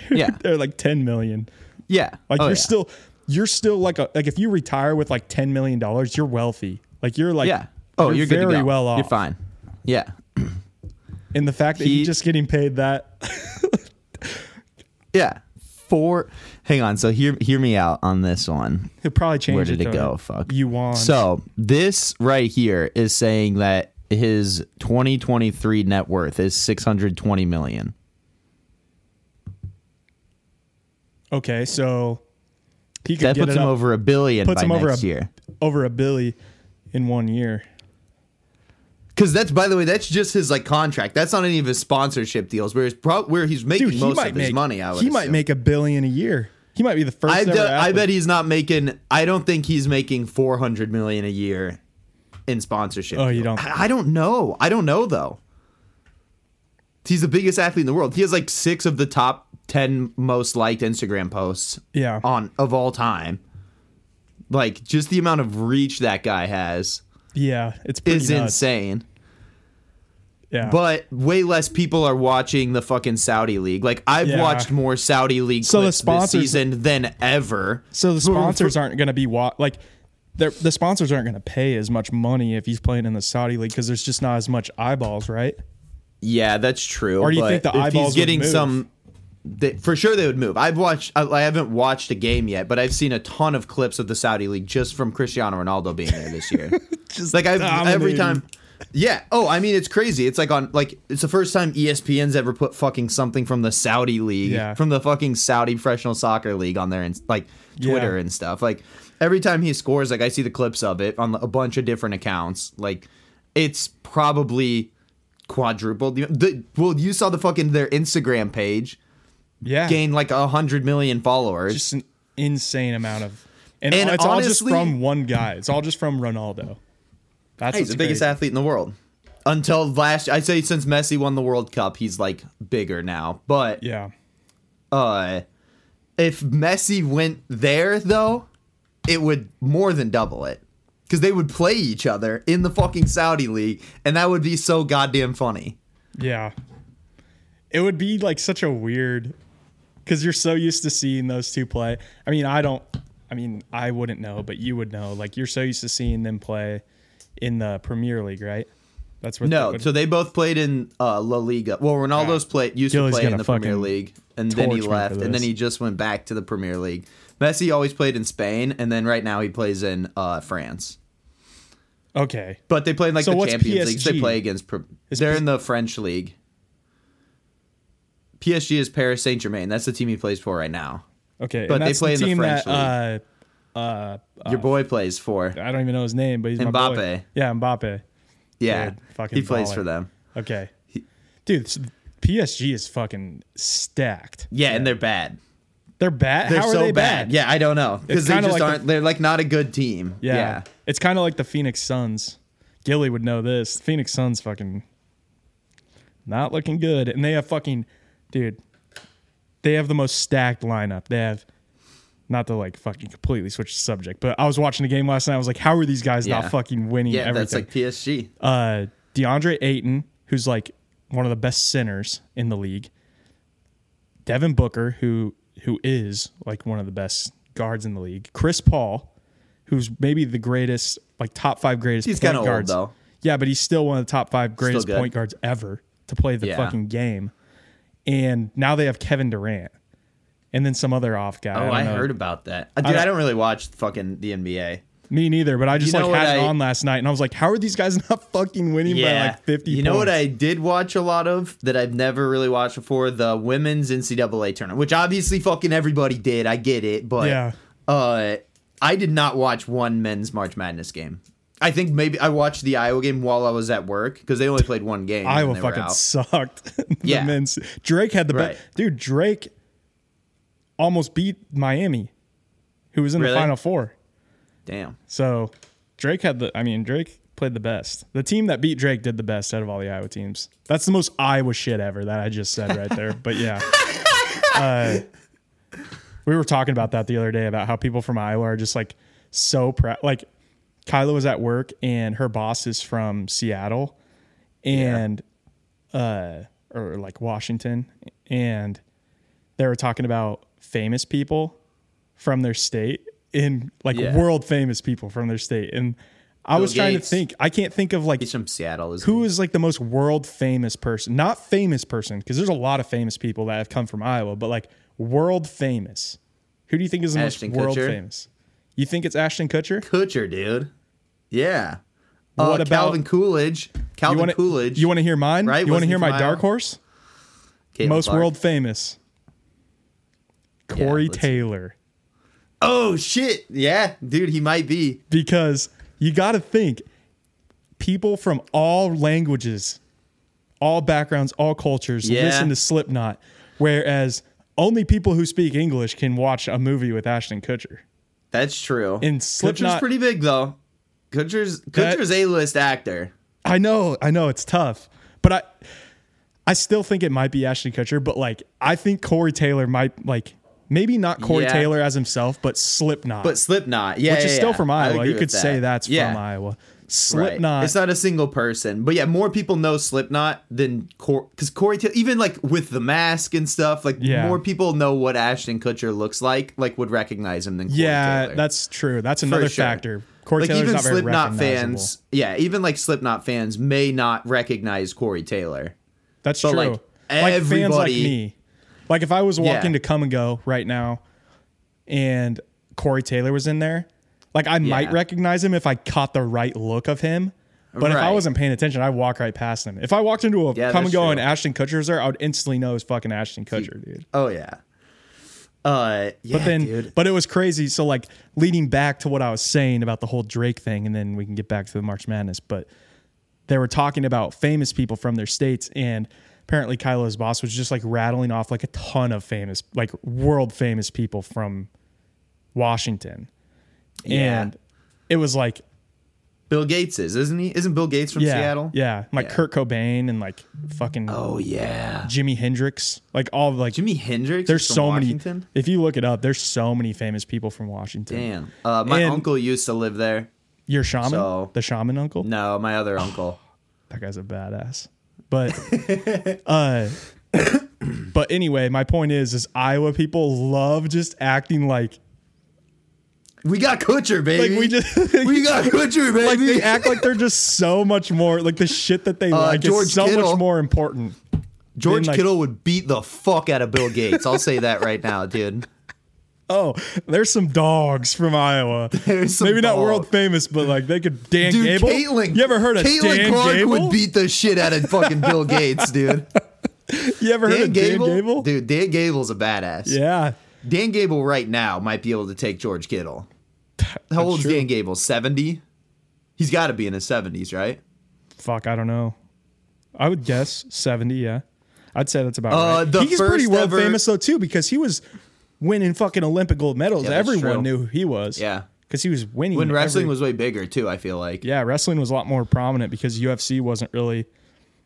Speaker 2: Yeah. [LAUGHS]
Speaker 1: they're like 10 million
Speaker 2: Yeah.
Speaker 1: like
Speaker 2: Oh,
Speaker 1: you're
Speaker 2: yeah.
Speaker 1: still you're still like a like if you retire with like 10 million dollars you're wealthy like you're like
Speaker 2: Yeah. Oh, you're, good
Speaker 1: very well off
Speaker 2: You're fine. Yeah.
Speaker 1: and the fact that
Speaker 2: He-
Speaker 1: he's just getting paid that [LAUGHS]
Speaker 2: Yeah. Four hang on, so hear hear me out on this one.
Speaker 1: he'll probably change
Speaker 2: Where did
Speaker 1: it
Speaker 2: it go? Fuck.
Speaker 1: you want
Speaker 2: So this right here is saying that his 2023 net worth is 620 million.
Speaker 1: Okay so he could
Speaker 2: That
Speaker 1: get
Speaker 2: puts him
Speaker 1: up
Speaker 2: over a billion
Speaker 1: puts
Speaker 2: by
Speaker 1: him over
Speaker 2: next
Speaker 1: a-
Speaker 2: year.
Speaker 1: over a billy in one year
Speaker 2: Because that's by the way, that's just his like contract. That's not any of his sponsorship deals. Where he's pro- where he's making
Speaker 1: dude
Speaker 2: most of
Speaker 1: make
Speaker 2: his money. I would
Speaker 1: he might make a billion a year he might be the first
Speaker 2: I,
Speaker 1: ever
Speaker 2: bet- I bet he's not making. I don't think he's making 400 million a year in sponsorship.
Speaker 1: Oh, you don't-
Speaker 2: I, I don't know. I don't know though. He's the biggest athlete in the world. He has like six of the top 10 most liked Instagram posts
Speaker 1: yeah
Speaker 2: on of all time. Like just the amount of reach that guy has
Speaker 1: yeah it's pretty
Speaker 2: is
Speaker 1: nuts.
Speaker 2: insane.
Speaker 1: yeah
Speaker 2: But way less people are watching the fucking Saudi league. Like I've
Speaker 1: Yeah.
Speaker 2: watched more Saudi league
Speaker 1: So the sponsors-
Speaker 2: this season than ever.
Speaker 1: So the [LAUGHS] sponsors aren't going to be wa- like the sponsors aren't going to pay as much money if he's playing in the Saudi league because there's just not as much eyeballs, right?
Speaker 2: Yeah, that's true.
Speaker 1: Or do you think the
Speaker 2: if
Speaker 1: eyeballs
Speaker 2: he's
Speaker 1: would
Speaker 2: getting some? They, for sure, they would move. I've watched. I, I haven't watched a game yet, but I've seen a ton of clips of the Saudi league just from Cristiano Ronaldo being there this year. [LAUGHS] just like I've every time. Yeah. Oh, I mean, it's crazy. It's like on like it's the first time ESPN's ever put fucking something from the Saudi league,
Speaker 1: Yeah.
Speaker 2: from the fucking Saudi professional soccer league on there and like Twitter
Speaker 1: Yeah.
Speaker 2: and stuff. Like every time he scores, like I see the clips of it on a bunch of different accounts. Like it's probably quadrupled. The, well, you saw the fucking their Instagram page
Speaker 1: Yeah.
Speaker 2: gain like a hundred million followers.
Speaker 1: just an insane amount of and,
Speaker 2: And
Speaker 1: it's all just
Speaker 2: honestly-
Speaker 1: from one guy. It's all just from Ronaldo. That's
Speaker 2: he's
Speaker 1: what's
Speaker 2: the biggest
Speaker 1: crazy.
Speaker 2: athlete in the world. Until last, I'd say since Messi won the World Cup, he's like bigger now. But
Speaker 1: Yeah.
Speaker 2: uh, if Messi went there though, it would more than double it because they would play each other in the fucking Saudi league, and that would be so goddamn funny.
Speaker 1: Yeah. It would be like such a weird because you're so used to seeing those two play. I mean, I don't. I mean, I wouldn't know, but you would know. Like you're so used to seeing them play in the Premier League, right? That's what.
Speaker 2: No,
Speaker 1: what-
Speaker 2: so they both played in uh, La Liga. Well, Ronaldo's played used
Speaker 1: Gilly's
Speaker 2: to play in the Premier League, and then he
Speaker 1: torch me for
Speaker 2: left, and then he just went back to the Premier League. Messi always played in Spain, and then right now he plays in uh, France.
Speaker 1: okay.
Speaker 2: But they play in like
Speaker 1: So
Speaker 2: the Champions League. They play against.
Speaker 1: Is
Speaker 2: they're
Speaker 1: P-
Speaker 2: in the French league. PSG is Paris Saint Germain. That's the team he plays for right now.
Speaker 1: Okay.
Speaker 2: But they play in
Speaker 1: the
Speaker 2: the French
Speaker 1: that uh, uh,
Speaker 2: Your boy plays for.
Speaker 1: I don't even know his name, but he's my boy.
Speaker 2: Mbappe.
Speaker 1: Yeah, Mbappe.
Speaker 2: Yeah,
Speaker 1: Dude, fucking
Speaker 2: he plays
Speaker 1: baller.
Speaker 2: for them.
Speaker 1: Okay. Dude, PSG is fucking stacked.
Speaker 2: Yeah, and they're bad.
Speaker 1: They're bad.
Speaker 2: They're
Speaker 1: How are
Speaker 2: so
Speaker 1: they
Speaker 2: bad.
Speaker 1: bad?
Speaker 2: Yeah, I don't know because they just
Speaker 1: like
Speaker 2: aren't. they're like not a good team.
Speaker 1: Yeah.
Speaker 2: yeah.
Speaker 1: It's kind of like the Phoenix Suns. Gilly would know this. Phoenix Suns fucking not looking good. And they have fucking, dude, they have the most stacked lineup. They have, not to like fucking completely switch the subject, but I was watching the game last night. I was like, how are these guys
Speaker 2: Yeah.
Speaker 1: not fucking winning
Speaker 2: Yeah,
Speaker 1: everything?
Speaker 2: that's like PSG.
Speaker 1: uh, DeAndre Ayton, who's like one of the best centers in the league. Devin Booker, who who is like one of the best guards in the league. Chris Paul, who's maybe the greatest, like top five greatest.
Speaker 2: He's
Speaker 1: point
Speaker 2: kinda old,
Speaker 1: guards.
Speaker 2: though.
Speaker 1: Yeah, but he's still one of the top five greatest point guards ever to play the
Speaker 2: Yeah.
Speaker 1: fucking game. And now they have Kevin Durant, and then some other off guy.
Speaker 2: Oh,
Speaker 1: don't
Speaker 2: I,
Speaker 1: know.
Speaker 2: heard about that. Dude,
Speaker 1: don't-
Speaker 2: I don't really watch fucking the NBA.
Speaker 1: Me neither, but I just
Speaker 2: know
Speaker 1: like had it on last night, and I was like, "How are these guys [LAUGHS] not fucking winning by like fifty?"
Speaker 2: You know what? I did watch a lot of that I've never really watched before? The women's NCAA tournament, which obviously fucking everybody did. I get it, but
Speaker 1: Yeah.
Speaker 2: uh, I did not watch one men's March Madness game. I think maybe I watched the Iowa game while I was at work because they only played one game. and
Speaker 1: Iowa fucking sucked. [LAUGHS] the
Speaker 2: Yeah.
Speaker 1: men's Drake had the
Speaker 2: Right.
Speaker 1: best. Dude, Drake almost beat Miami, who was in
Speaker 2: Really?
Speaker 1: the Final Four.
Speaker 2: Damn.
Speaker 1: So Drake had the. I mean, Drake played the best. The team that beat Drake did the best out of all the Iowa teams. That's the most Iowa shit ever that I just said right there. But yeah. [LAUGHS] Uh, we were talking about that the other day about how people from Iowa are just like so proud. Like Kyla was at work and her boss is from Seattle and uh or like Washington and they were talking about famous people from their state in like
Speaker 2: Yeah.
Speaker 1: world famous people from their state and I
Speaker 2: Bill
Speaker 1: was trying to think I can't think of like
Speaker 2: He's from Seattle. Isn't
Speaker 1: who
Speaker 2: he?
Speaker 1: is like the most world famous person not famous person because there's a lot of famous people that have come from iowa but like world famous who do you think is the
Speaker 2: Ashton
Speaker 1: most world
Speaker 2: Kutcher?
Speaker 1: famous you think it's ashton kutcher
Speaker 2: Kutcher, dude. Yeah.
Speaker 1: What
Speaker 2: uh,
Speaker 1: about-
Speaker 2: Calvin Coolidge? Calvin
Speaker 1: you want
Speaker 2: Coolidge.
Speaker 1: you want to hear mine
Speaker 2: Right?
Speaker 1: you want to hear my
Speaker 2: Iowa?
Speaker 1: dark horse
Speaker 2: Caitlin
Speaker 1: most
Speaker 2: Clark.
Speaker 1: world famous corey
Speaker 2: let's-
Speaker 1: taylor
Speaker 2: Oh shit! Yeah, dude, he might be.
Speaker 1: because you got to think people from all languages, all backgrounds, all cultures
Speaker 2: Yeah.
Speaker 1: listen to Slipknot, whereas only people who speak English can watch a movie with Ashton Kutcher.
Speaker 2: That's true.
Speaker 1: In
Speaker 2: Kutcher's pretty big though. Kutcher's
Speaker 1: That-
Speaker 2: Kutcher's a list actor.
Speaker 1: I know, I know it's tough, but I, I still think it might be Ashley Kutcher. But like, I think Corey Taylor might like maybe not Corey
Speaker 2: Yeah.
Speaker 1: Taylor as himself, but Slipknot.
Speaker 2: But Slipknot, yeah,
Speaker 1: which
Speaker 2: yeah,
Speaker 1: is still from Iowa. You could
Speaker 2: with
Speaker 1: say that's
Speaker 2: yeah.
Speaker 1: from Iowa. Slipknot.
Speaker 2: It's not a single person, but yeah, more people know Slipknot than Cor- because Corey Taylor. Even like with the mask and stuff, like
Speaker 1: Yeah.
Speaker 2: more people know what Ashton Kutcher looks like, like would recognize him than Corey
Speaker 1: yeah,
Speaker 2: Taylor.
Speaker 1: that's true. That's another
Speaker 2: sure.
Speaker 1: factor. Corey
Speaker 2: like
Speaker 1: Taylor's
Speaker 2: even
Speaker 1: not very
Speaker 2: Slipknot fans. Yeah, even like Slipknot fans may not recognize Corey Taylor.
Speaker 1: That's
Speaker 2: But,
Speaker 1: true.
Speaker 2: like,
Speaker 1: Like, fans like me. Like if I was walking
Speaker 2: Yeah.
Speaker 1: to Kum & Go right now and Corey Taylor was in there, like I might recognize him if I caught the right look of him. But if I wasn't paying attention, I'd walk right past him. If I walked into a
Speaker 2: Yeah, Kum &
Speaker 1: Go
Speaker 2: true.
Speaker 1: and Ashton Kutcher was there, I would instantly know it's fucking Ashton Kutcher, dude.
Speaker 2: Oh yeah. Uh, yeah,
Speaker 1: But then,
Speaker 2: dude.
Speaker 1: but it was crazy. So like leading back to what I was saying about the whole Drake thing, and then we can get back to the March Madness. But they were talking about famous people from their states, and apparently Kyla's boss was just like rattling off like a ton of famous, like world famous people from Washington,
Speaker 2: Yeah.
Speaker 1: and it was like
Speaker 2: Bill Gates is, isn't he? Isn't Bill Gates from
Speaker 1: yeah,
Speaker 2: Seattle?
Speaker 1: yeah, like
Speaker 2: Yeah.
Speaker 1: Kurt Cobain and like fucking
Speaker 2: Oh yeah.
Speaker 1: Jimi Hendrix, like all like
Speaker 2: Jimi Hendrix.
Speaker 1: there's so
Speaker 2: Washington?
Speaker 1: many. If you look it up, there's so many famous people from Washington.
Speaker 2: Damn. Uh, my
Speaker 1: And-
Speaker 2: uncle used to live there.
Speaker 1: Your shaman,
Speaker 2: So-
Speaker 1: the shaman uncle.
Speaker 2: No, my other uncle.
Speaker 1: that guy's a badass. But [LAUGHS] uh [COUGHS] but anyway, my point is is Iowa people love just acting like
Speaker 2: We got Kutcher, baby.
Speaker 1: like we just [LAUGHS]
Speaker 2: we got Kutcher, baby.
Speaker 1: like they act like they're just so much more like the shit that they like
Speaker 2: Uh, George
Speaker 1: is so
Speaker 2: Kittle.
Speaker 1: much more important.
Speaker 2: George
Speaker 1: like-
Speaker 2: Kittle would beat the fuck out of Bill Gates. I'll say that right now, dude. [LAUGHS]
Speaker 1: Oh, there's some dogs from Iowa. [LAUGHS]
Speaker 2: There's some
Speaker 1: Maybe not world famous, but like they could Dan
Speaker 2: Dude,
Speaker 1: Gable.
Speaker 2: Caitlin.
Speaker 1: you ever heard of
Speaker 2: Caitlin
Speaker 1: Dan
Speaker 2: Clark
Speaker 1: Gable?
Speaker 2: would beat the shit out of fucking Bill Gates, dude.
Speaker 1: you ever heard of
Speaker 2: Gable?
Speaker 1: Dan Gable?
Speaker 2: Dude, Dan Gable's a badass.
Speaker 1: Yeah.
Speaker 2: Dan Gable right now might be able to take George Kittle. How old is
Speaker 1: true.
Speaker 2: Dan Gable? 70? He's got to be in his 70s, right?
Speaker 1: Fuck, I don't know. I would guess 70, yeah. I'd say that's about
Speaker 2: Uh,
Speaker 1: right. He's pretty world
Speaker 2: ever-
Speaker 1: famous though too because he was winning fucking Olympic gold medals.
Speaker 2: Yeah,
Speaker 1: Everyone
Speaker 2: true.
Speaker 1: knew who he was.
Speaker 2: Yeah.
Speaker 1: Because he was winning.
Speaker 2: When wrestling
Speaker 1: every-
Speaker 2: was way bigger, too, I feel like.
Speaker 1: Yeah, wrestling was a lot more prominent because UFC wasn't really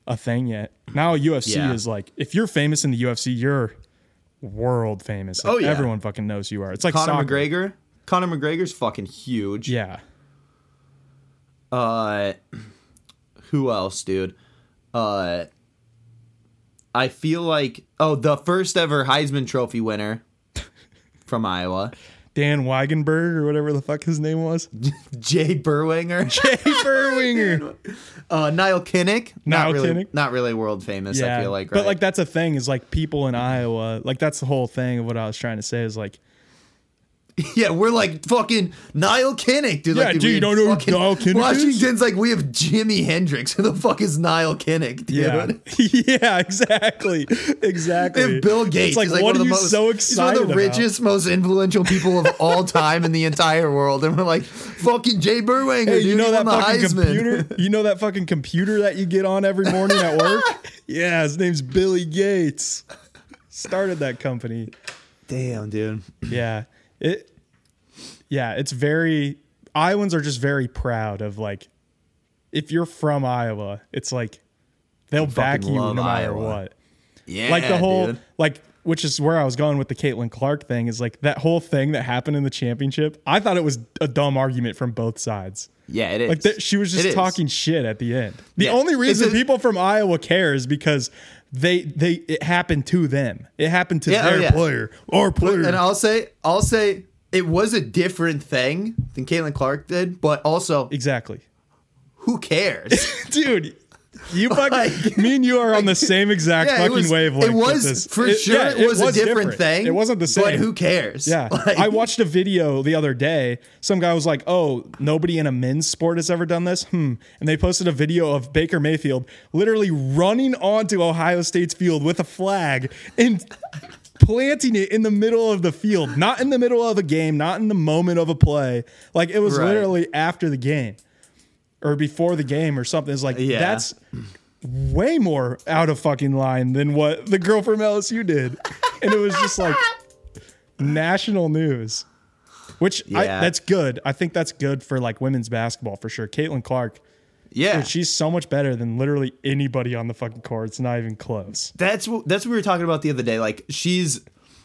Speaker 1: a thing yet. Now UFC
Speaker 2: Yeah.
Speaker 1: is like if you're famous in the UFC, you're world famous. Like,
Speaker 2: Oh, yeah.
Speaker 1: Everyone fucking knows who you are. It's like
Speaker 2: Conor
Speaker 1: soccer.
Speaker 2: McGregor. Conor McGregor's fucking huge.
Speaker 1: Yeah.
Speaker 2: Uh, who else, dude? Uh, I feel like oh, the first ever Heisman Trophy winner [LAUGHS] from Iowa,
Speaker 1: Dan Weigenberg or whatever the fuck his name was.
Speaker 2: Jay [LAUGHS] Berwanger.
Speaker 1: Jay Berwanger. [LAUGHS]
Speaker 2: Uh, Nile Kinnick.
Speaker 1: Nile
Speaker 2: not really,
Speaker 1: Kinnick?
Speaker 2: not really world famous. I feel like, right?
Speaker 1: But like that's a thing is like people in Iowa, like that's the whole thing of what I was trying to say is like [LAUGHS]
Speaker 2: yeah, we're like fucking Nile Kinnick, dude.
Speaker 1: Yeah,
Speaker 2: like,
Speaker 1: dude,
Speaker 2: we
Speaker 1: you don't know who Nile Kinnick is?
Speaker 2: Washington's like we have Jimi Hendrix. [LAUGHS] Who the fuck is Niall Kinnick, dude?
Speaker 1: Yeah. [LAUGHS] yeah, exactly. Exactly.
Speaker 2: If Bill Gates
Speaker 1: it's like,
Speaker 2: is like
Speaker 1: what
Speaker 2: one of
Speaker 1: are
Speaker 2: the
Speaker 1: you
Speaker 2: most,
Speaker 1: so
Speaker 2: he's one of the
Speaker 1: about?
Speaker 2: richest, most influential people of all time in the entire world, and we're like, fucking Jay Berwanger,
Speaker 1: Hey,
Speaker 2: dude.
Speaker 1: you know that fucking
Speaker 2: Heisman.
Speaker 1: computer? You know that fucking computer that you get on every morning at work? yeah, his name's Billy Gates. Started that company.
Speaker 2: Damn, dude.
Speaker 1: Yeah. It Yeah, it's very Iowans are just very proud of like if you're from Iowa, it's like they'll back you no matter
Speaker 2: Iowa.
Speaker 1: what.
Speaker 2: Yeah,
Speaker 1: like the whole
Speaker 2: dude.
Speaker 1: like which is where I was going with the Caitlin Clark thing is like that whole thing that happened in the championship. I thought it was a dumb argument from both sides.
Speaker 2: Yeah, it is.
Speaker 1: Like she was
Speaker 2: It
Speaker 1: just
Speaker 2: is.
Speaker 1: talking shit at the end. The
Speaker 2: Yeah.
Speaker 1: only reason people from Iowa care is because they they it happened to them. It happened to
Speaker 2: Yeah, oh,
Speaker 1: their
Speaker 2: yeah.
Speaker 1: player. Our player.
Speaker 2: And I'll say, I'll say, it was a different thing than Caitlin Clark did, but also,
Speaker 1: exactly.
Speaker 2: who cares? [LAUGHS]
Speaker 1: Dude, you [LAUGHS] fucking
Speaker 2: Like-
Speaker 1: me and you are on the same exact
Speaker 2: Yeah,
Speaker 1: fucking
Speaker 2: it was,
Speaker 1: wavelength.
Speaker 2: It was for
Speaker 1: It-
Speaker 2: sure.
Speaker 1: yeah,
Speaker 2: it, was, a different,
Speaker 1: different.
Speaker 2: thing.
Speaker 1: It wasn't the same.
Speaker 2: But who cares?
Speaker 1: Yeah. [LAUGHS]
Speaker 2: Like-
Speaker 1: I watched a video the other day. Some guy was like, Oh, nobody in a men's sport has ever done this. Hmm. And they posted a video of Baker Mayfield literally running onto Ohio State's field with a flag and planting it in the middle of the field, not in the middle of a game, not in the moment of a play. Like it was
Speaker 2: Right.
Speaker 1: literally after the game or before the game or something. It's like,
Speaker 2: Yeah.
Speaker 1: that's way more out of fucking line than what the girl from LSU did. And it was just like [LAUGHS] national news. Which I, that's good. I think that's good for like women's basketball for sure. Caitlin Clark,
Speaker 2: yeah.
Speaker 1: dude, she's so much better than literally anybody on the fucking court. It's not even close.
Speaker 2: That's what that's what we were talking about the other day. Like she's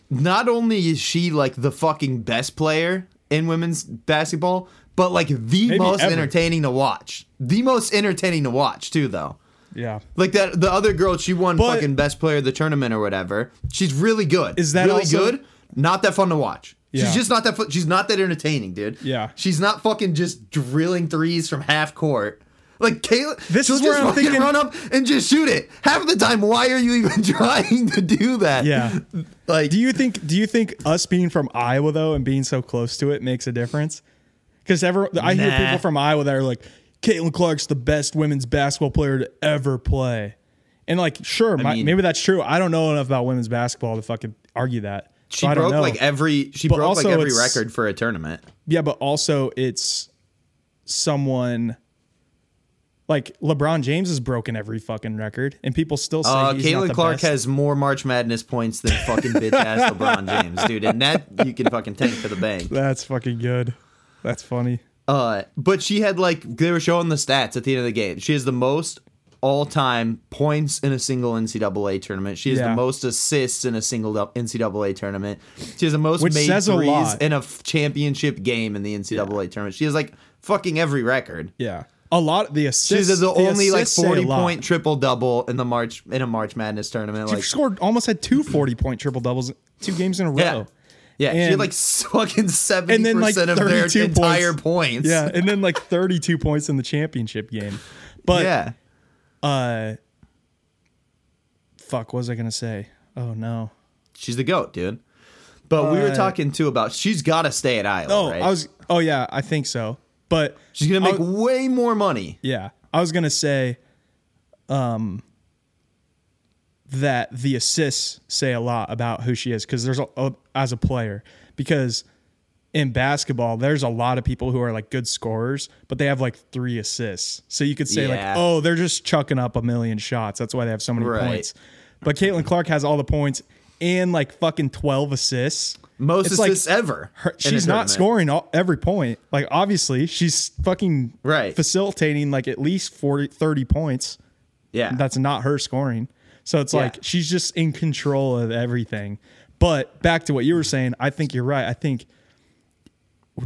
Speaker 2: not only is she like the fucking best player in women's basketball, but like the
Speaker 1: Maybe
Speaker 2: most
Speaker 1: ever.
Speaker 2: entertaining to watch. The most entertaining to watch too, though.
Speaker 1: Yeah.
Speaker 2: Like that, the other girl, she won
Speaker 1: But-
Speaker 2: fucking best player of the tournament or whatever. She's really good.
Speaker 1: Is that
Speaker 2: really
Speaker 1: also-
Speaker 2: good? Not that fun to watch.
Speaker 1: Yeah.
Speaker 2: She's just not that. Fu- she's not that entertaining, dude.
Speaker 1: Yeah.
Speaker 2: She's not fucking just drilling threes from half court. Like Kayla,
Speaker 1: This
Speaker 2: she'll
Speaker 1: is where
Speaker 2: just
Speaker 1: I'm
Speaker 2: fucking
Speaker 1: thinking-
Speaker 2: run up and just shoot it. Half of the time, why are you even [LAUGHS] trying to do that?
Speaker 1: Yeah.
Speaker 2: Like,
Speaker 1: Do you think do you think us being from Iowa though and being so close to it makes a difference? Because ever I hear people from Iowa that are like, Caitlin Clark's the best women's basketball player to ever play. And like, sure, my,
Speaker 2: mean-
Speaker 1: maybe that's true. I don't know enough about women's basketball to fucking argue that.
Speaker 2: she
Speaker 1: So I don't
Speaker 2: broke
Speaker 1: know.
Speaker 2: like every. She
Speaker 1: But
Speaker 2: broke like
Speaker 1: also
Speaker 2: every
Speaker 1: it's-
Speaker 2: record for a tournament.
Speaker 1: Yeah, but also it's someone like LeBron James has broken every fucking record, and people still say
Speaker 2: Uh,
Speaker 1: he's not
Speaker 2: Caitlin Clark
Speaker 1: best.
Speaker 2: has more March Madness points than fucking [LAUGHS] bitch ass LeBron James, dude, and that you can fucking take to the bank.
Speaker 1: That's fucking good. That's funny.
Speaker 2: Uh, but she had like they were showing the stats at the end of the game. She has the most all-time points in a single NCAA tournament. She has
Speaker 1: Yeah.
Speaker 2: the most assists in a single NCAA tournament. She has the most
Speaker 1: Which
Speaker 2: made threes in a f- championship game in the NCAA tournament. She has like fucking every record.
Speaker 1: Yeah, a lot. of
Speaker 2: The
Speaker 1: assists.
Speaker 2: She's the only like
Speaker 1: assists say a
Speaker 2: forty point triple double in the March in a March Madness tournament.
Speaker 1: She
Speaker 2: Like
Speaker 1: scored almost had two 40 point triple doubles, two games in a row.
Speaker 2: yeah, yeah. she had like [LAUGHS] fucking seventy
Speaker 1: And then like
Speaker 2: percent of their
Speaker 1: 32
Speaker 2: entire
Speaker 1: points.
Speaker 2: points.
Speaker 1: Yeah, and then like 32 points in the championship game. But
Speaker 2: yeah.
Speaker 1: uh fuck, what was I going to say? Oh no.
Speaker 2: She's the goat, dude. But we were
Speaker 1: Uh,
Speaker 2: talking too about she's got to stay at Iowa,
Speaker 1: Oh,
Speaker 2: right?
Speaker 1: I was oh yeah, I think so. But
Speaker 2: she's gonna make
Speaker 1: I-
Speaker 2: way more money.
Speaker 1: Yeah, I was gonna say, um, that the assists say a lot about who she is because there's a, a- as a player because in basketball there's a lot of people who are like good scorers but they have like three assists so you could say
Speaker 2: Yeah.
Speaker 1: like oh they're just chucking up a million shots that's why they have so many
Speaker 2: Right.
Speaker 1: points but Caitlin Clark has all the points and like fucking 12 assists
Speaker 2: Most
Speaker 1: It's like
Speaker 2: assists ever.
Speaker 1: her, she's not scoring all, every point. Like obviously, she's fucking
Speaker 2: Right.
Speaker 1: facilitating like at least 40 30 points.
Speaker 2: Yeah,
Speaker 1: That's not her scoring. So it's
Speaker 2: Yeah.
Speaker 1: like she's just in control of everything. But back to what you were saying, I think you're right. I think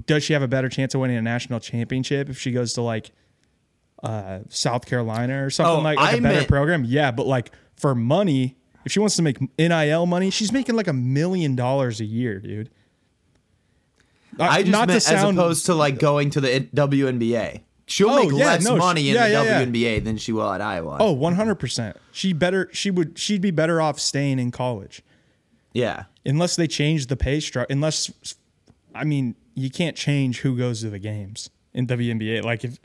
Speaker 1: does she have a better chance of winning a national championship if she goes to like uh, South Carolina or something
Speaker 2: Oh,
Speaker 1: like, like a better
Speaker 2: meant-
Speaker 1: program? Yeah, but like for money, if she wants to make NIL money, she's making like a million dollars a year, dude. Uh,
Speaker 2: I just
Speaker 1: not
Speaker 2: meant
Speaker 1: to sound
Speaker 2: as opposed to like going to the WNBA. She'll
Speaker 1: Oh,
Speaker 2: make
Speaker 1: yeah,
Speaker 2: less
Speaker 1: no, she-
Speaker 2: money in
Speaker 1: yeah,
Speaker 2: the
Speaker 1: yeah.
Speaker 2: WNBA than she will at Iowa.
Speaker 1: Oh, 100%. She better she would she'd be better off staying in college.
Speaker 2: yeah,
Speaker 1: Unless they change the pay structure unless I mean, you can't change who goes to the games in WNBA. Like if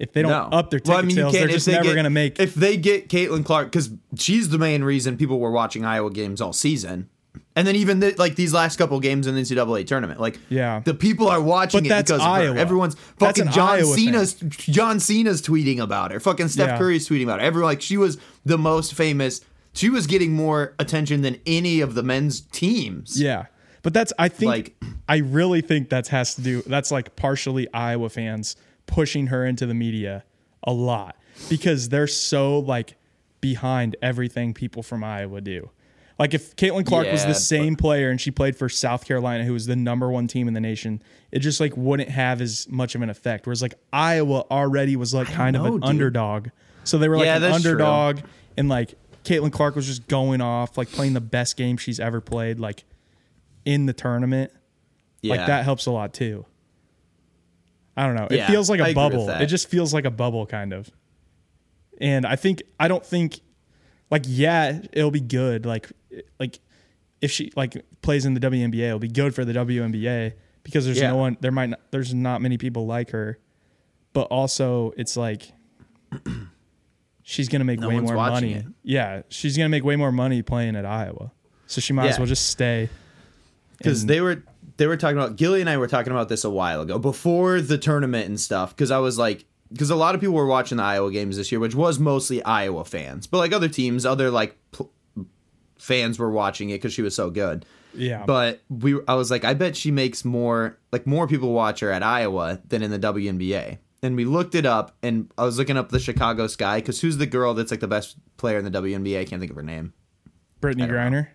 Speaker 1: if they don't
Speaker 2: no.
Speaker 1: up their ticket
Speaker 2: Well, I mean, you
Speaker 1: sales, they're just
Speaker 2: they
Speaker 1: never going to make
Speaker 2: If they get Caitlin Clark, because she's the main reason people were watching Iowa games all season. And then even the, like these last couple games in the NCAA tournament, like
Speaker 1: Yeah.
Speaker 2: the people are watching
Speaker 1: But
Speaker 2: it
Speaker 1: that's
Speaker 2: because of
Speaker 1: Iowa.
Speaker 2: her. Everyone's fucking John
Speaker 1: Iowa thing.
Speaker 2: Cena's John Cena's tweeting about her. Fucking Steph
Speaker 1: Yeah.
Speaker 2: Curry's tweeting about her. Everyone like she was the most famous. She was getting more attention than any of the men's teams.
Speaker 1: Yeah. But that's I think
Speaker 2: Like-
Speaker 1: I really think that has to do that's like partially Iowa fans pushing her into the media a lot because they're so like behind everything people from Iowa do. Like if Caitlin Clark was
Speaker 2: Yeah,
Speaker 1: the
Speaker 2: but-
Speaker 1: same player and she played for South Carolina, who was the number one team in the nation, it just like wouldn't have as much of an effect. Whereas like Iowa already was like kind of an
Speaker 2: dude.
Speaker 1: underdog, so they were like
Speaker 2: Yeah,
Speaker 1: an
Speaker 2: that's true.
Speaker 1: underdog, and like Caitlin Clark was just going off, like playing the best game she's ever played, like in the tournament.
Speaker 2: Yeah.
Speaker 1: Like that helps a lot too. I don't know. It
Speaker 2: Yeah,
Speaker 1: feels like
Speaker 2: I
Speaker 1: a
Speaker 2: agree with
Speaker 1: bubble. It just feels like a bubble kind of. And I think I don't think like yeah, it'll be good. Like like if she like plays in the WNBA, it'll be good for the WNBA because there's
Speaker 2: Yeah.
Speaker 1: no one there might not, there's not many people like her. But also it's like [CLEARS THROAT] she's going to make
Speaker 2: No
Speaker 1: way more money.
Speaker 2: it.
Speaker 1: Yeah, she's going to make way more money playing at Iowa. So she might as well just stay.
Speaker 2: because they were they were talking about Gilly and I were talking about this a while ago before the tournament and stuff. Because I was like, because a lot of people were watching the Iowa games this year, which was mostly Iowa fans, but like other teams, other like pl- fans were watching it because she was so good.
Speaker 1: Yeah.
Speaker 2: But we, I was like, I bet she makes more, like more people watch her at Iowa than in the WNBA. And we looked it up, and I was looking up the Chicago Sky because who's the girl that's like the best player in the WNBA? I can't think of her name. Brittney don't know.
Speaker 1: Griner.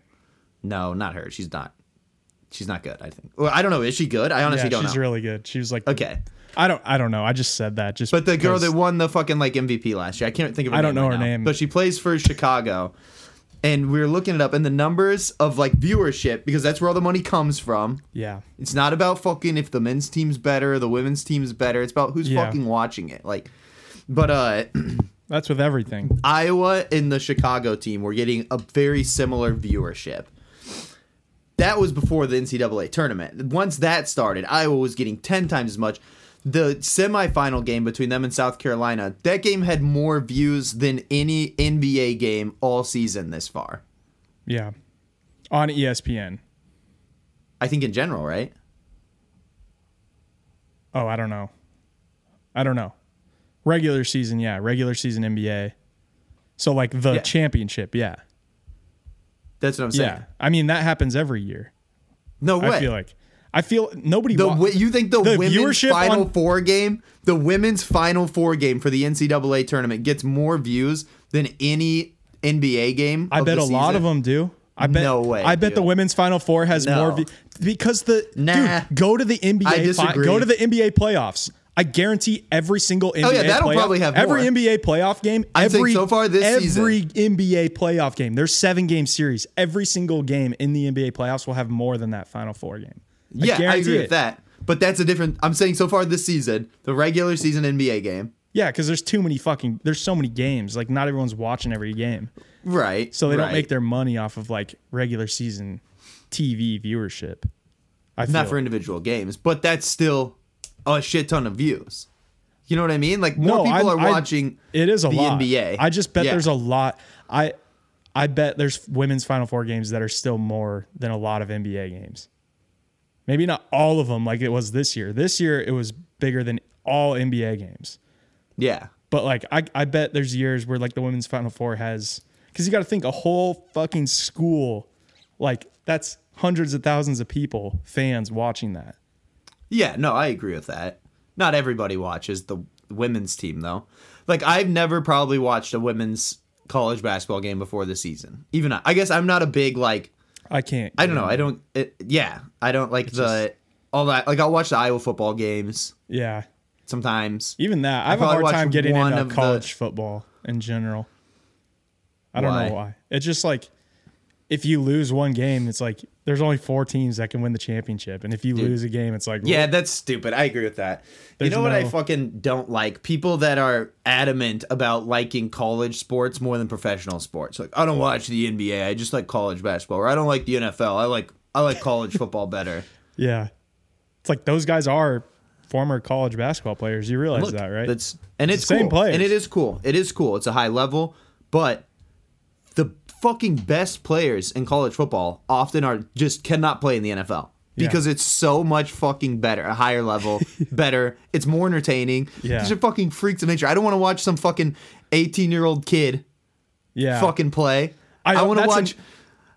Speaker 2: No, not her. She's not. She's not good. I think. Well, I don't know. Is she good? I honestly
Speaker 1: Yeah,
Speaker 2: don't know.
Speaker 1: she's
Speaker 2: know.
Speaker 1: really good. She was like,
Speaker 2: okay,
Speaker 1: I don't, I don't know. I just said that just.
Speaker 2: but the girl that won the fucking like MVP last year, I can't think of. her
Speaker 1: I don't
Speaker 2: name
Speaker 1: know
Speaker 2: right
Speaker 1: her
Speaker 2: now.
Speaker 1: name.
Speaker 2: but she plays for Chicago. And we were looking it up, and the numbers of like viewership, because that's where all the money comes from.
Speaker 1: yeah,
Speaker 2: It's not about fucking if the men's team's better, the women's team's better. It's about who's
Speaker 1: Yeah.
Speaker 2: fucking watching it. Like, but uh, [CLEARS THROAT]
Speaker 1: that's with everything.
Speaker 2: Iowa and the Chicago team were getting a very similar viewership. That was before the NCAA tournament. Once that started, Iowa was getting 10 times as much. The semifinal game between them and South Carolina, that game had more views than any NBA game all season this far.
Speaker 1: Yeah, on ESPN.
Speaker 2: I think in general, right?
Speaker 1: Oh, I don't know. I don't know. Regular season, yeah. Regular season NBA. So like the
Speaker 2: Yeah.
Speaker 1: championship, yeah.
Speaker 2: That's what I'm saying.
Speaker 1: Yeah. I mean that happens every year.
Speaker 2: No way.
Speaker 1: I feel like I feel nobody
Speaker 2: The
Speaker 1: wa-
Speaker 2: you think the,
Speaker 1: the
Speaker 2: women's final
Speaker 1: on-
Speaker 2: four game, the women's final four game for the NCAA tournament gets more views than any NBA game.
Speaker 1: I bet a lot of them do. I bet
Speaker 2: No way,
Speaker 1: I bet the women's final four has
Speaker 2: No.
Speaker 1: more because the
Speaker 2: Nah.
Speaker 1: dude go to the NBA fi-
Speaker 2: disagree.
Speaker 1: go to the NBA playoffs. I guarantee every single NBA
Speaker 2: Oh, yeah, that'll
Speaker 1: playoff,
Speaker 2: probably have
Speaker 1: every
Speaker 2: more.
Speaker 1: NBA playoff game.
Speaker 2: I'm saying so far this season.
Speaker 1: every
Speaker 2: season.
Speaker 1: NBA playoff game. There's seven game series. Every single game in the NBA playoffs will have more than that final four game.
Speaker 2: Yeah, I, agree
Speaker 1: it.
Speaker 2: with that. But that's a different. I'm saying so far this season, the regular season NBA game,
Speaker 1: Yeah, because there's too many fucking there's so many games. Like not everyone's watching every game.
Speaker 2: right?
Speaker 1: So they
Speaker 2: right.
Speaker 1: don't make their money off of like regular season TV viewership. I feel.
Speaker 2: not for individual games, but that's still a shit ton of views. You know what I mean? Like more
Speaker 1: No,
Speaker 2: people
Speaker 1: I'm-
Speaker 2: are
Speaker 1: I-
Speaker 2: watching.
Speaker 1: it is a
Speaker 2: the
Speaker 1: lot.
Speaker 2: NBA.
Speaker 1: I just bet
Speaker 2: Yeah.
Speaker 1: there's a lot. I I bet there's women's Final Four games that are still more than a lot of NBA games. Maybe not all of them like it was this year. This year it was bigger than all NBA games.
Speaker 2: yeah.
Speaker 1: But like I I bet there's years where like the women's Final Four has because you got to think a whole fucking school like that's hundreds of thousands of people fans watching that.
Speaker 2: Yeah, no, I agree with that. Not everybody watches the women's team though. Like I've never probably watched a women's college basketball game before the season. Even I, I guess I'm not a big like
Speaker 1: I can't.
Speaker 2: I don't know. I don't it, yeah, I don't like the all that like I'll watch the Iowa football games
Speaker 1: Yeah.
Speaker 2: sometimes.
Speaker 1: Even that, I have a hard time getting into
Speaker 2: of the-
Speaker 1: college football in general. I don't
Speaker 2: Why?
Speaker 1: know why. It's just like if you lose one game, it's like there's only four teams that can win the championship, and if you lose a game, it's like
Speaker 2: Yeah, that's stupid. I agree with that.
Speaker 1: There's
Speaker 2: you know what I fucking don't like? People that are adamant about liking college sports more than professional sports. Like, I don't watch the NBA. I just like college basketball. Or I don't like the NFL. I like I like college [LAUGHS] football better.
Speaker 1: yeah, it's like those guys are former college basketball players. You realize
Speaker 2: Look,
Speaker 1: that, right?
Speaker 2: That's and it's
Speaker 1: same
Speaker 2: cool.
Speaker 1: players.
Speaker 2: And it is cool. It is cool. It's a high level, but fucking best players in college football often are just cannot play in the NFL.
Speaker 1: Yeah.
Speaker 2: Because it's so much fucking better, a higher level, [LAUGHS] better. It's more entertaining.
Speaker 1: Yeah.
Speaker 2: These are fucking freaks of nature. I don't want to watch some fucking eighteen year old kid
Speaker 1: yeah,
Speaker 2: fucking play.
Speaker 1: I-
Speaker 2: I, want to watch.
Speaker 1: an-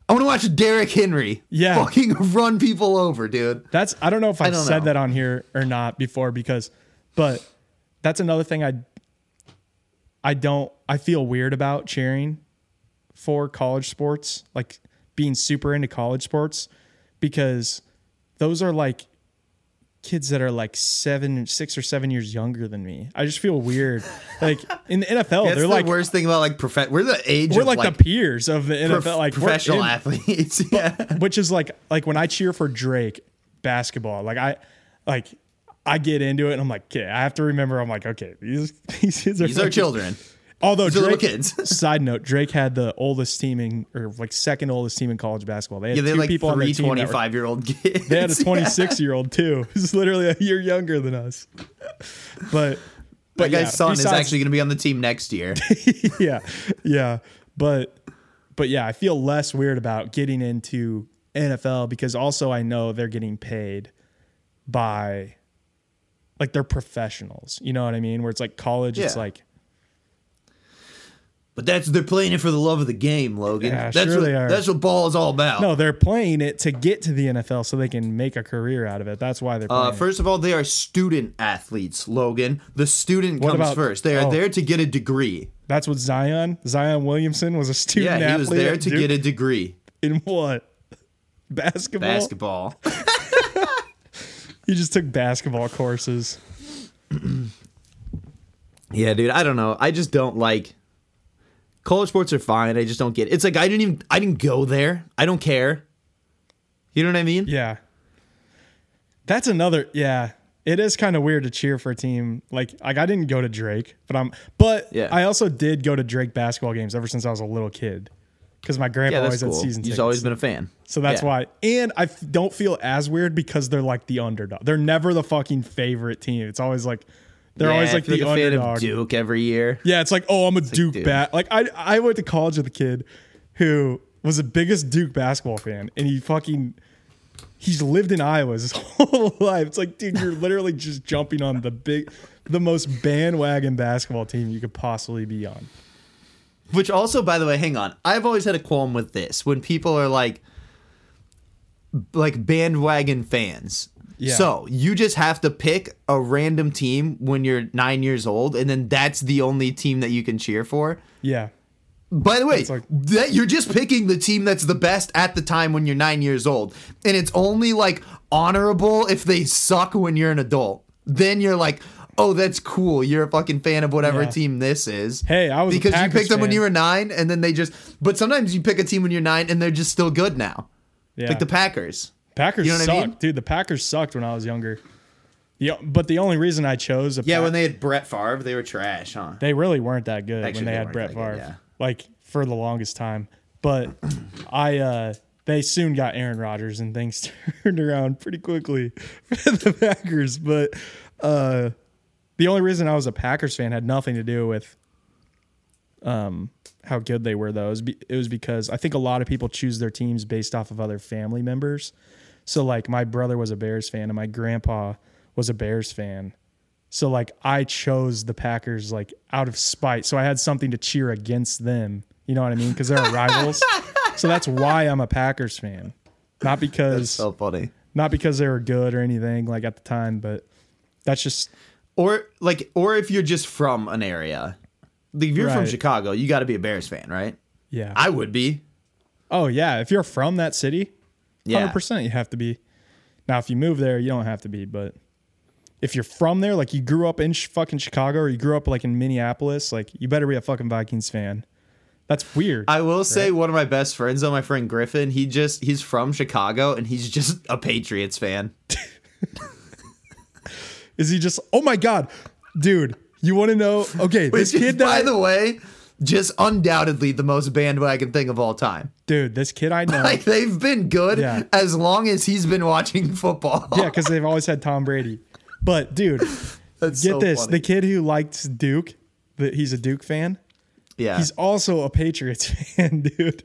Speaker 2: I want to watch Derrick Henry.
Speaker 1: Yeah.
Speaker 2: Fucking [LAUGHS] run people over, dude.
Speaker 1: That's I don't know if I've said
Speaker 2: know.
Speaker 1: that on here or not before because, but that's another thing I I don't I feel weird about cheering for college sports, like being super into college sports, because those are like kids that are like seven, six or seven years younger than me. I just feel weird. [LAUGHS] like in the NFL,
Speaker 2: That's
Speaker 1: they're like
Speaker 2: the
Speaker 1: like
Speaker 2: worst thing about like prof- We're the age.
Speaker 1: we're
Speaker 2: of,
Speaker 1: like, the peers of the NFL,
Speaker 2: prof-
Speaker 1: like
Speaker 2: professional
Speaker 1: in-
Speaker 2: athletes. [LAUGHS] yeah.
Speaker 1: which is like like when I cheer for Drake basketball, like I like I get into it and I'm like, okay, I have to remember. I'm like, okay, these [LAUGHS] these kids are
Speaker 2: These are children.
Speaker 1: Although [LAUGHS]
Speaker 2: are little
Speaker 1: Drake,
Speaker 2: kids. [LAUGHS]
Speaker 1: side note, Drake had the oldest team in or like second oldest team in college basketball. They had
Speaker 2: Yeah, they
Speaker 1: two
Speaker 2: had like
Speaker 1: people on their
Speaker 2: three
Speaker 1: team that were-
Speaker 2: 25 year old kids.
Speaker 1: They had a [LAUGHS]
Speaker 2: Yeah.
Speaker 1: 26 year old too, who's literally a year younger than us. But
Speaker 2: That
Speaker 1: but
Speaker 2: guy's
Speaker 1: yeah,
Speaker 2: son is actually going to be on the team next year.
Speaker 1: yeah, yeah, but but yeah, I feel less weird about getting into NFL because also I know they're getting paid by like they're professionals. You know what I mean? Where it's like college, it's like
Speaker 2: But that's they're playing it for the love of the game, Logan.
Speaker 1: Yeah,
Speaker 2: that's
Speaker 1: sure
Speaker 2: what
Speaker 1: they are.
Speaker 2: that's what ball is all about.
Speaker 1: no, they're playing it to get to the NFL so they can make a career out of it. That's why they're playing.
Speaker 2: Uh,
Speaker 1: it.
Speaker 2: first of all, they are student athletes, Logan. The student
Speaker 1: What
Speaker 2: comes
Speaker 1: about-
Speaker 2: first. They are
Speaker 1: oh.
Speaker 2: there to get a degree.
Speaker 1: That's what Zion Zion Williamson was a student
Speaker 2: Yeah, he was there to
Speaker 1: Duke.
Speaker 2: get a degree.
Speaker 1: in what? basketball.
Speaker 2: Basketball. [LAUGHS] [LAUGHS]
Speaker 1: He just took basketball courses.
Speaker 2: yeah, dude. I don't know. I just don't like. College sports are fine. I just don't get. It. It's like I didn't even. I didn't go there. I don't care. You know what I mean?
Speaker 1: Yeah. That's another yeah. It is kind of weird to cheer for a team like like I didn't go to Drake, but I'm but
Speaker 2: Yeah.
Speaker 1: I also did go to Drake basketball games ever since I was a little kid. Because my grandpa
Speaker 2: Yeah,
Speaker 1: always
Speaker 2: cool.
Speaker 1: had season tickets.
Speaker 2: He's always been a fan.
Speaker 1: so that's
Speaker 2: Yeah.
Speaker 1: why. And I f- don't feel as weird because they're like the underdog. They're never the fucking favorite team. It's always like they're
Speaker 2: Yeah,
Speaker 1: always like the
Speaker 2: fan
Speaker 1: underdog.
Speaker 2: of Duke every year.
Speaker 1: Yeah, it's like, oh, I'm a Duke
Speaker 2: dude.
Speaker 1: bat. Like I I went to college with a kid who was the biggest Duke basketball fan, and he fucking he's lived in Iowa his [LAUGHS] whole life. It's like, dude, you're literally just jumping on the big, the most bandwagon basketball team you could possibly be on.
Speaker 2: Which also, by the way, hang on. I've always had a qualm with this when people are like, like bandwagon fans.
Speaker 1: Yeah.
Speaker 2: So you just have to pick a random team when you're nine years old, and then that's the only team that you can cheer for.
Speaker 1: Yeah,
Speaker 2: By the way,
Speaker 1: like-
Speaker 2: that you're just picking the team that's the best at the time when you're nine years old, and it's only like honorable if they suck when you're an adult. Then you're like, oh, that's cool. You're a fucking fan of whatever
Speaker 1: Yeah.
Speaker 2: team this is.
Speaker 1: Hey, I was
Speaker 2: because you picked them when you were nine, and then they just. But sometimes you pick a team when you're nine, and they're just still good now,
Speaker 1: yeah.
Speaker 2: like the Packers.
Speaker 1: Packers
Speaker 2: you know what
Speaker 1: suck,
Speaker 2: I mean?
Speaker 1: dude. The Packers sucked when I was younger. Yeah, but the only reason I chose a
Speaker 2: Yeah,
Speaker 1: Pack-
Speaker 2: when they had Brett Favre, they were trash, huh?
Speaker 1: they really weren't that good
Speaker 2: Actually,
Speaker 1: when they
Speaker 2: they
Speaker 1: had Brett Favre.
Speaker 2: good, yeah.
Speaker 1: Like for the longest time. But [CLEARS THROAT] I uh they soon got Aaron Rodgers and things [LAUGHS] turned around pretty quickly [LAUGHS] for the Packers. But uh the only reason I was a Packers fan had nothing to do with um how good they were though. It was, be, it was because I think a lot of people choose their teams based off of other family members. So like my brother was a Bears fan and my grandpa was a Bears fan. So like I chose the Packers like out of spite. So I had something to cheer against them. You know what I mean? Because they're rivals. so that's why I'm a Packers fan. Not because
Speaker 2: So funny.
Speaker 1: not because they were good or anything like at the time, but that's just
Speaker 2: Or like, or if you're just from an area, like if you're from Chicago, you got to be a Bears fan, right?
Speaker 1: yeah.
Speaker 2: I would be.
Speaker 1: oh yeah, if you're from that city,
Speaker 2: Yeah.
Speaker 1: hundred percent you have to be. Now if you move there, you don't have to be, but if you're from there, like you grew up in sh- fucking Chicago or you grew up like in Minneapolis, like you better be a fucking Vikings fan. That's weird.
Speaker 2: I will say one of my best friends, though, my friend Griffin, he just he's from Chicago and he's just a Patriots fan. [LAUGHS]
Speaker 1: Is he just? Oh my god, dude! You want to know? Okay, [LAUGHS] this
Speaker 2: Which is,
Speaker 1: kid that
Speaker 2: by the way, just undoubtedly the most bandwagon thing of all time.
Speaker 1: dude, this kid I [LAUGHS] know.
Speaker 2: Like they've been good
Speaker 1: Yeah.
Speaker 2: as long as he's been watching [LAUGHS] football.
Speaker 1: yeah, because they've always had Tom Brady. But dude, [LAUGHS]
Speaker 2: That's
Speaker 1: get
Speaker 2: so
Speaker 1: this:
Speaker 2: funny.
Speaker 1: the kid who likes Duke, that he's a Duke fan.
Speaker 2: yeah.
Speaker 1: He's also a Patriots fan, dude.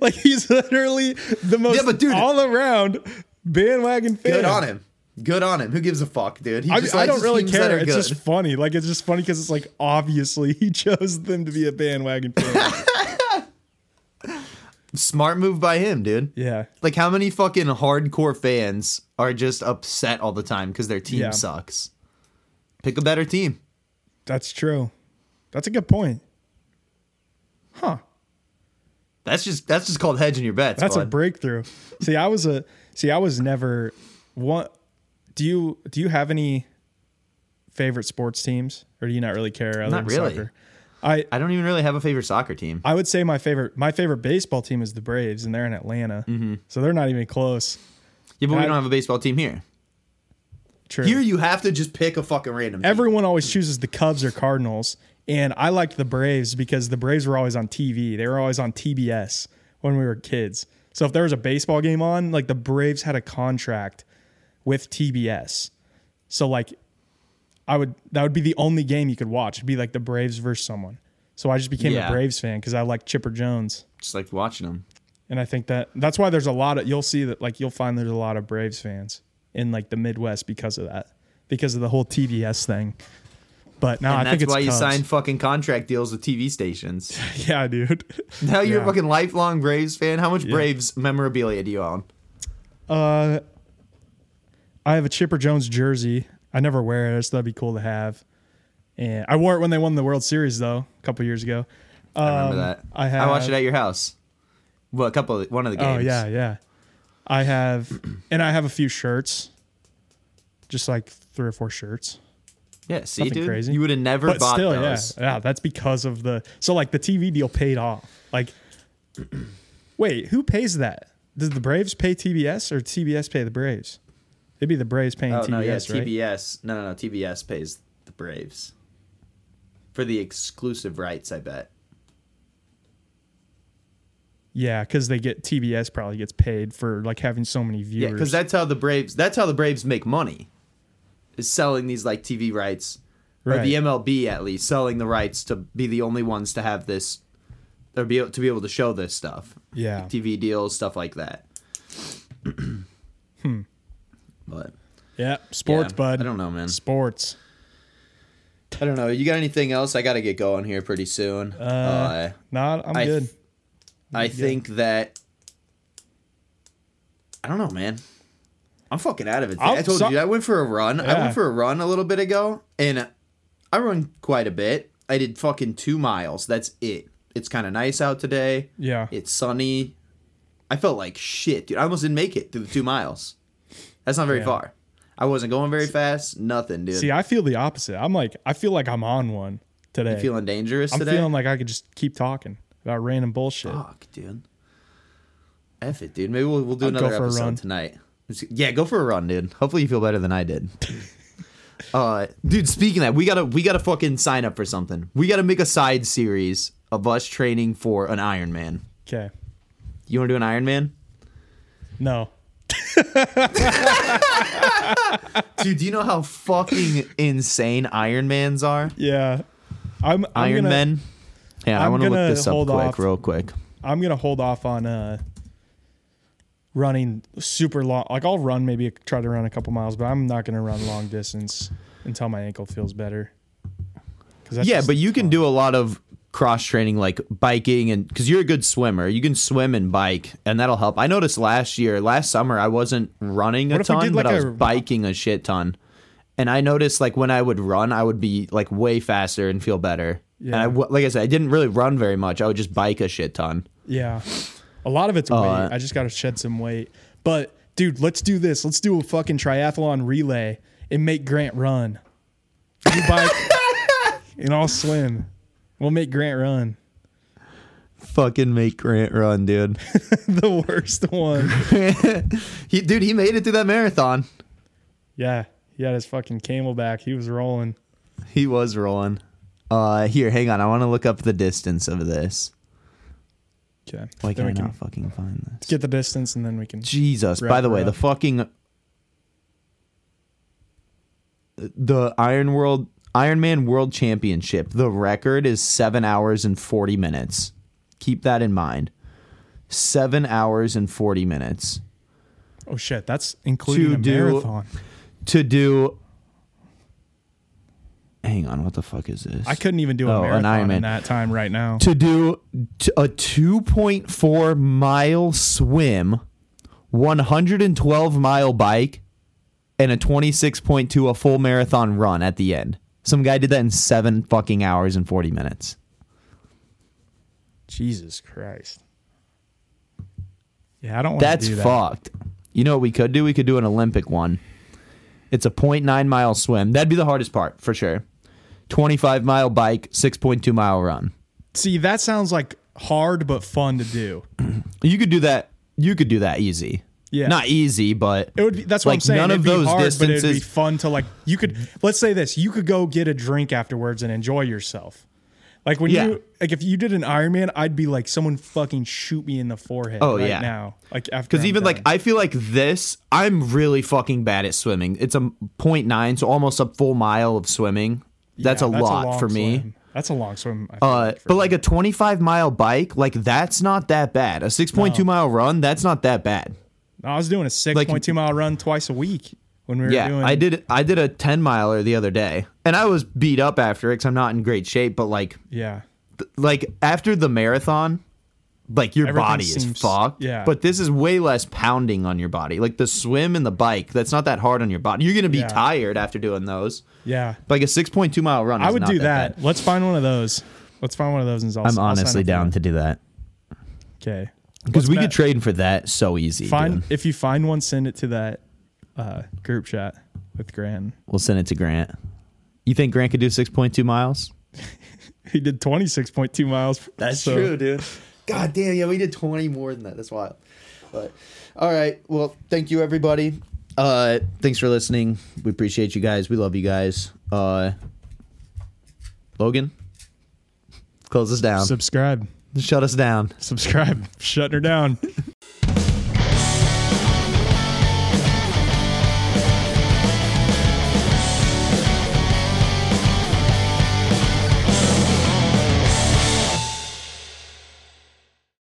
Speaker 1: Like he's literally the most
Speaker 2: Yeah, but dude-
Speaker 1: all around bandwagon fan.
Speaker 2: good on him. Good on him. Who gives a fuck, dude? He
Speaker 1: I,
Speaker 2: just
Speaker 1: I don't really care. It's
Speaker 2: good.
Speaker 1: just funny. Like it's just funny because it's like obviously [LAUGHS] he chose them to be a bandwagon fan. [LAUGHS]
Speaker 2: smart move by him, dude.
Speaker 1: yeah.
Speaker 2: Like how many fucking hardcore fans are just upset all the time because their team
Speaker 1: Yeah.
Speaker 2: sucks? Pick a better team.
Speaker 1: That's true. That's a good point. Huh.
Speaker 2: That's just that's just called hedging your bets.
Speaker 1: That's a breakthrough. See, I was a see, I was never what do you do you have any favorite sports teams? Or do you not really care other
Speaker 2: Not
Speaker 1: than
Speaker 2: really.
Speaker 1: soccer? I
Speaker 2: I don't even really have a favorite soccer team.
Speaker 1: I would say my favorite my favorite baseball team is the Braves and they're in Atlanta.
Speaker 2: Mm-hmm.
Speaker 1: So they're not even close.
Speaker 2: Yeah, but we
Speaker 1: I-
Speaker 2: don't have a baseball team here.
Speaker 1: True.
Speaker 2: Here you have to just pick a fucking random. team.
Speaker 1: Everyone always chooses the Cubs or Cardinals, and I liked the Braves because the Braves were always on TV. They were always on TBS when we were kids. So if there was a baseball game on, like the Braves had a contract with TBS. So like I would that would be the only game you could watch. It'd be like the Braves versus someone. So I just became
Speaker 2: Yeah.
Speaker 1: a Braves fan because I like Chipper Jones.
Speaker 2: just like watching them.
Speaker 1: And I think that that's why there's a lot of you'll see that like you'll find there's a lot of Braves fans in like the Midwest because of that. Because of the whole TBS thing. But now
Speaker 2: and
Speaker 1: I
Speaker 2: that's
Speaker 1: think it's
Speaker 2: why you
Speaker 1: Cubs.
Speaker 2: sign fucking contract deals with TV stations. [LAUGHS]
Speaker 1: Yeah, dude.
Speaker 2: Now you're
Speaker 1: Yeah.
Speaker 2: a fucking lifelong Braves fan. How much Braves memorabilia do you own?
Speaker 1: Uh, I have a Chipper Jones jersey. I never wear it, so that'd be cool to have. And I wore it when they won the World Series, though, a couple years ago.
Speaker 2: I remember
Speaker 1: Um,
Speaker 2: that.
Speaker 1: I
Speaker 2: I watched it at your house. Well, a couple, of, one of the games.
Speaker 1: Oh
Speaker 2: games.
Speaker 1: yeah, yeah. I have, and I have a few shirts, just like three or four shirts.
Speaker 2: Yeah, see,
Speaker 1: Nothing
Speaker 2: dude,
Speaker 1: crazy.
Speaker 2: you would have never
Speaker 1: But
Speaker 2: bought
Speaker 1: still,
Speaker 2: those.
Speaker 1: yeah, yeah, that's because of the. So like the TV deal paid off. Like, [CLEARS THROAT] wait, who pays that? Does the Braves pay TBS or TBS pay the Braves? It'd be the Braves paying
Speaker 2: Oh
Speaker 1: TBS,
Speaker 2: no, yeah,
Speaker 1: right?
Speaker 2: TBS. No, no, no. TBS pays the Braves for the exclusive rights. I bet.
Speaker 1: Yeah, because they get TBS probably gets paid for like having so many viewers.
Speaker 2: Yeah, because that's how the Braves. That's how the Braves make money. Is selling these like TV rights, or
Speaker 1: Right.
Speaker 2: the MLB at least selling the rights to be the only ones to have this, or be able to be able to show this stuff.
Speaker 1: yeah,
Speaker 2: TV deals, stuff like that. [CLEARS THROAT]
Speaker 1: Hmm.
Speaker 2: But
Speaker 1: yeah, sports,
Speaker 2: yeah,
Speaker 1: bud.
Speaker 2: I don't know, man.
Speaker 1: Sports.
Speaker 2: I don't know. You got anything else? I got to get going here pretty soon.
Speaker 1: Uh, Nah, I'm
Speaker 2: I
Speaker 1: good.
Speaker 2: th- I
Speaker 1: Yeah.
Speaker 2: think that I don't know, man. I'm fucking out of it.
Speaker 1: I'll-
Speaker 2: I told
Speaker 1: so-
Speaker 2: you I went for a run. I went for a run a little bit ago, and I run quite a bit. I did fucking two miles. That's it. It's kind of nice out today.
Speaker 1: yeah,
Speaker 2: It's sunny. I felt like shit, dude. I almost didn't make it through the two miles. That's not very
Speaker 1: Yeah.
Speaker 2: far. I wasn't going very fast. Nothing, dude.
Speaker 1: See, I feel the opposite. I'm like, I feel like I'm on one today.
Speaker 2: you feeling dangerous
Speaker 1: I'm
Speaker 2: today?
Speaker 1: feeling like I could just keep talking about random bullshit.
Speaker 2: Fuck, dude. F it, dude. Maybe we'll, we'll do
Speaker 1: I'll
Speaker 2: another episode
Speaker 1: run.
Speaker 2: tonight. Yeah, go for a run, dude. Hopefully you feel better than I did. [LAUGHS] uh, dude, speaking of that, we gotta we gotta fucking sign up for something. We gotta make a side series of us training for an Ironman.
Speaker 1: Okay,
Speaker 2: You wanna do an Ironman?
Speaker 1: no, [LAUGHS]
Speaker 2: Dude, do you know how fucking insane Iron Mans are?
Speaker 1: yeah, I'm, I'm
Speaker 2: Iron
Speaker 1: gonna,
Speaker 2: Men? Yeah, I
Speaker 1: I'm
Speaker 2: wanna look this up quick,
Speaker 1: off.
Speaker 2: real quick.
Speaker 1: I'm gonna hold off on uh running super long. Like I'll run maybe try to run a couple miles, but I'm not gonna run long distance until my ankle feels better.
Speaker 2: Yeah,
Speaker 1: just
Speaker 2: but you can do a lot of cross training like biking and because you're a good swimmer you can swim and bike and that'll help i noticed last year last summer i wasn't running a ton
Speaker 1: did,
Speaker 2: but
Speaker 1: like,
Speaker 2: i was biking a shit ton and i noticed like when i would run i would be like way faster and feel better and
Speaker 1: Yeah.
Speaker 2: I w like i said i didn't really run very much i would just bike a shit ton
Speaker 1: Yeah. A lot of it's weight.
Speaker 2: Uh,
Speaker 1: I just got to shed some weight. But dude, let's do this. Let's do a fucking triathlon relay and make Grant run. You bike [LAUGHS] and I'll swim. We'll make Grant run.
Speaker 2: fucking make grant run dude [LAUGHS]
Speaker 1: the worst one. [LAUGHS]
Speaker 2: he dude he made it through that marathon
Speaker 1: Yeah. He had his fucking CamelBak. He was rolling.
Speaker 2: he was rolling uh here hang on i want to look up the distance of this
Speaker 1: Okay.
Speaker 2: why
Speaker 1: then
Speaker 2: can i not fucking find this
Speaker 1: get the distance and then we can.
Speaker 2: Jesus. By the way, the fucking the Iron World Ironman World Championship. The record is seven hours and forty minutes. Keep that in mind. Seven hours and forty minutes
Speaker 1: Oh shit, that's including
Speaker 2: To
Speaker 1: a
Speaker 2: do-
Speaker 1: marathon.
Speaker 2: to do. Hang on, what the fuck is this?
Speaker 1: I couldn't even do a
Speaker 2: Oh, an
Speaker 1: marathon in that time right now.
Speaker 2: to do a 2.4 mile swim, 112 mile bike, and a 26.2 a full marathon run at the end. Some guy did that in seven fucking hours and 40 minutes.
Speaker 1: Jesus Christ. Yeah, I don't want to
Speaker 2: That's
Speaker 1: do that.
Speaker 2: fucked. You know what we could do? We could do an Olympic one. It's a 0.9 mile swim. That'd be the hardest part for sure. 25 mile bike, 6.2 mile run.
Speaker 1: See, that sounds like hard but fun to do. [CLEARS THROAT]
Speaker 2: You could do that. You could do that easy.
Speaker 1: Yeah.
Speaker 2: Not easy, but
Speaker 1: It would be that's what I'm saying.
Speaker 2: none
Speaker 1: it'd
Speaker 2: of those
Speaker 1: hard, but it'd be fun to like you could let's say this, you could go get a drink afterwards and enjoy yourself. Like when
Speaker 2: Yeah.
Speaker 1: you like if you did an Ironman, I'd be like someone fucking shoot me in the forehead
Speaker 2: Oh,
Speaker 1: right
Speaker 2: yeah.
Speaker 1: now. Like after
Speaker 2: Because even like. I feel like this, I'm really fucking bad at swimming. It's a 0.9, so almost a full mile of swimming. That's
Speaker 1: Yeah,
Speaker 2: a lot
Speaker 1: long
Speaker 2: for me.
Speaker 1: swim. That's a long swim. I feel
Speaker 2: Uh, but
Speaker 1: me.
Speaker 2: like a 25 mile bike, like that's not that bad. A 6.2 mile run, that's not that bad.
Speaker 1: I was doing a six point two mile run twice a week when we were
Speaker 2: Yeah,
Speaker 1: doing
Speaker 2: I did. I did a 10 miler the other day, and I was beat up after it because I'm not in great shape. But like,
Speaker 1: Yeah.
Speaker 2: th- like after the marathon, like your
Speaker 1: Everything
Speaker 2: body is fucked.
Speaker 1: yeah.
Speaker 2: But this is way less pounding on your body. Like the swim and the bike, that's not that hard on your body. You're gonna be
Speaker 1: Yeah.
Speaker 2: tired after doing those.
Speaker 1: Yeah.
Speaker 2: Like a 6.2 mile run.
Speaker 1: I would do that.
Speaker 2: bad.
Speaker 1: Let's find one of those. Let's find one of those and I'll,
Speaker 2: I'm
Speaker 1: I'll
Speaker 2: honestly down to do that.
Speaker 1: Okay.
Speaker 2: Because we
Speaker 1: bet.
Speaker 2: could trade for that so easy.
Speaker 1: find
Speaker 2: dude.
Speaker 1: if you find one, send it to that uh, group chat with Grant.
Speaker 2: We'll send it to Grant. You think Grant could do 6.2 miles? [LAUGHS]
Speaker 1: He did twenty six point two miles. That's so- true,
Speaker 2: dude. God damn, yeah, we did 20 more than that. That's wild. But all right. Well, thank you everybody. Uh thanks for listening. We appreciate you guys. We love you guys. Uh Logan, close us down.
Speaker 1: Subscribe.
Speaker 2: Shut us down.
Speaker 1: Subscribe. Shutting her down. [LAUGHS]